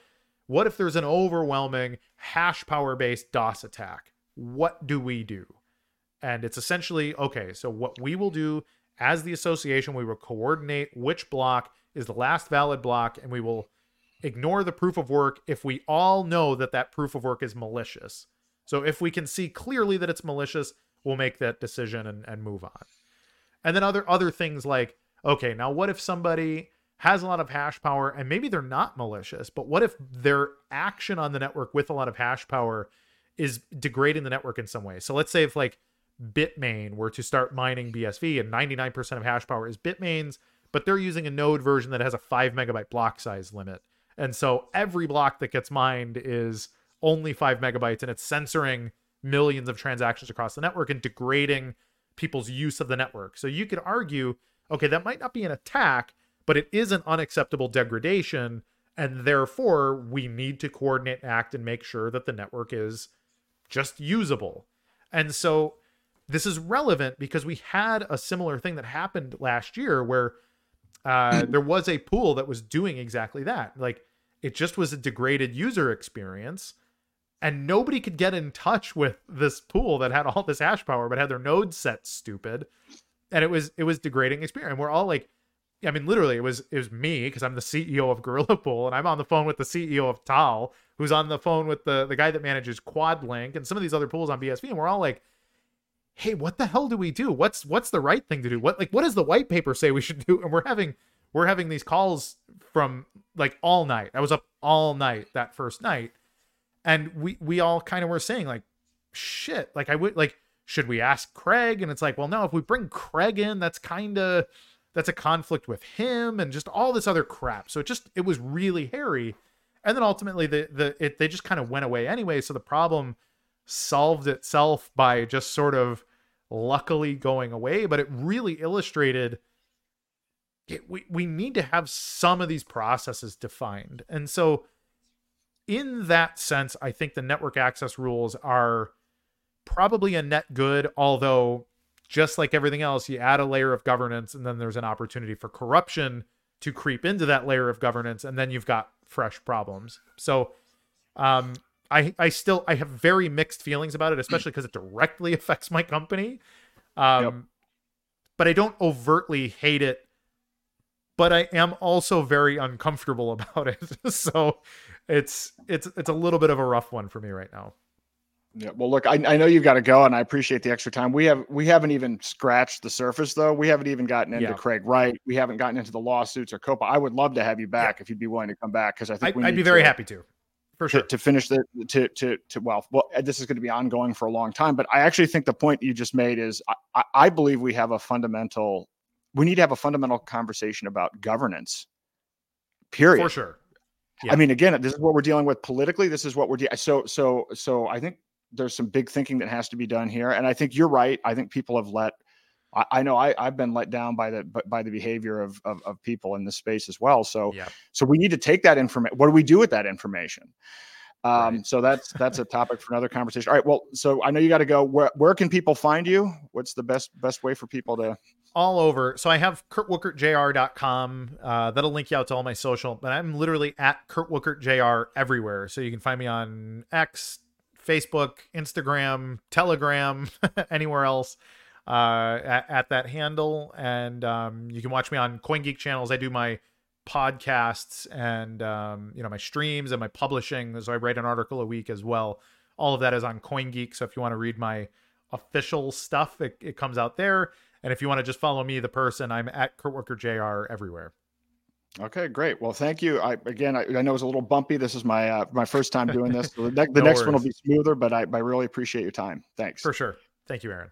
[SPEAKER 2] what if there's an overwhelming hash power based DOS attack? What do we do? And it's essentially okay, so what we will do as the association, we will coordinate which block is the last valid block, and we will ignore the proof of work if we all know that that proof of work is malicious. So if we can see clearly that it's malicious, we'll make that decision and, and move on. And then other other things like, okay, now what if somebody has a lot of hash power and maybe they're not malicious, but what if their action on the network with a lot of hash power is degrading the network in some way? So let's say if like Bitmain were to start mining BSV and 99% of hash power is Bitmain's, but they're using a node version that has a 5 megabyte block size limit. And so every block that gets mined is only 5 megabytes and it's censoring millions of transactions across the network and degrading people's use of the network. So you could argue, okay, that might not be an attack, but it is an unacceptable degradation. And therefore, we need to coordinate, act, and make sure that the network is just usable. And so this is relevant because we had a similar thing that happened last year where uh, there was a pool that was doing exactly that. Like it just was a degraded user experience, and nobody could get in touch with this pool that had all this hash power but had their nodes set stupid, and it was it was degrading experience. And we're all like, I mean, literally, it was it was me because I'm the CEO of Gorilla Pool, and I'm on the phone with the CEO of TAAL, who's on the phone with the the guy that manages Quadlink and some of these other pools on BSV, and we're all like, "Hey, what the hell do we do? What's what's the right thing to do? What like what does the white paper say we should do?" And we're having we're having these calls from like all night. I was up all night that first night, and we we all kind of were saying like, "Shit!" Like I would like, should we ask Craig? And it's like, well, no. If we bring Craig in, that's kind of that's a conflict with him and just all this other crap. So it just it was really hairy. And then ultimately the the it they just kind of went away anyway. So the problem solved itself by just sort of luckily going away. But it really illustrated it, we we need to have some of these processes defined. And so in that sense, I think the network access rules are probably a net good, although just like everything else, you add a layer of governance and then there's an opportunity for corruption to creep into that layer of governance and then you've got fresh problems. So um I I still I have very mixed feelings about it, especially because it directly affects my company. Um yep. but I don't overtly hate it. But I am also very uncomfortable about it. so it's it's it's a little bit of a rough one for me right now.
[SPEAKER 1] Yeah. Well, look, I, I know you've got to go, and I appreciate the extra time. We have we haven't even scratched the surface, though. We haven't even gotten into yeah. Craig Wright. We haven't gotten into the lawsuits or COPA. I would love to have you back yeah. if you'd be willing to come back because I think
[SPEAKER 2] I, would be very to, happy to, for sure,
[SPEAKER 1] to, to, finish the to to to well, well, this is going to be ongoing for a long time. But I actually think the point you just made is I, I believe we have a fundamental. We need to have a fundamental conversation about governance. Period.
[SPEAKER 2] For sure.
[SPEAKER 1] Yeah. I mean, again, this is what we're dealing with politically. This is what we're dealing. So, so, so, I think there's some big thinking that has to be done here. And I think you're right. I think people have let, I, I know I, have been let down by the by the behavior of, of, of people in this space as well. So yeah. so we need to take that information. What do we do with that information? Um, right. So that's that's a topic for another conversation. All right. Well, so I know you got to go. Where where can people find you? What's the best best way for people to?
[SPEAKER 2] All over. So I have kurtwuckertjr.com. Uh, that'll link you out to all my social. But I'm literally at kurtwookertjr everywhere. So you can find me on X, Facebook, Instagram, Telegram, anywhere else uh, at, at, that handle. And um, you can watch me on CoinGeek channels. I do my podcasts and um, you know my streams and my publishing. So I write an article a week as well. All of that is on CoinGeek. So if you want to read my official stuff, it, it comes out there. And if you want to just follow me, the person, I'm at Kurt Jr. everywhere.
[SPEAKER 1] Okay, great. Well, thank you. I again, I, I know it's a little bumpy. This is my uh, my first time doing this. So the, ne- the no next worries. one will be smoother, but I, I really appreciate your time. Thanks.
[SPEAKER 2] For sure. Thank you, Aaron.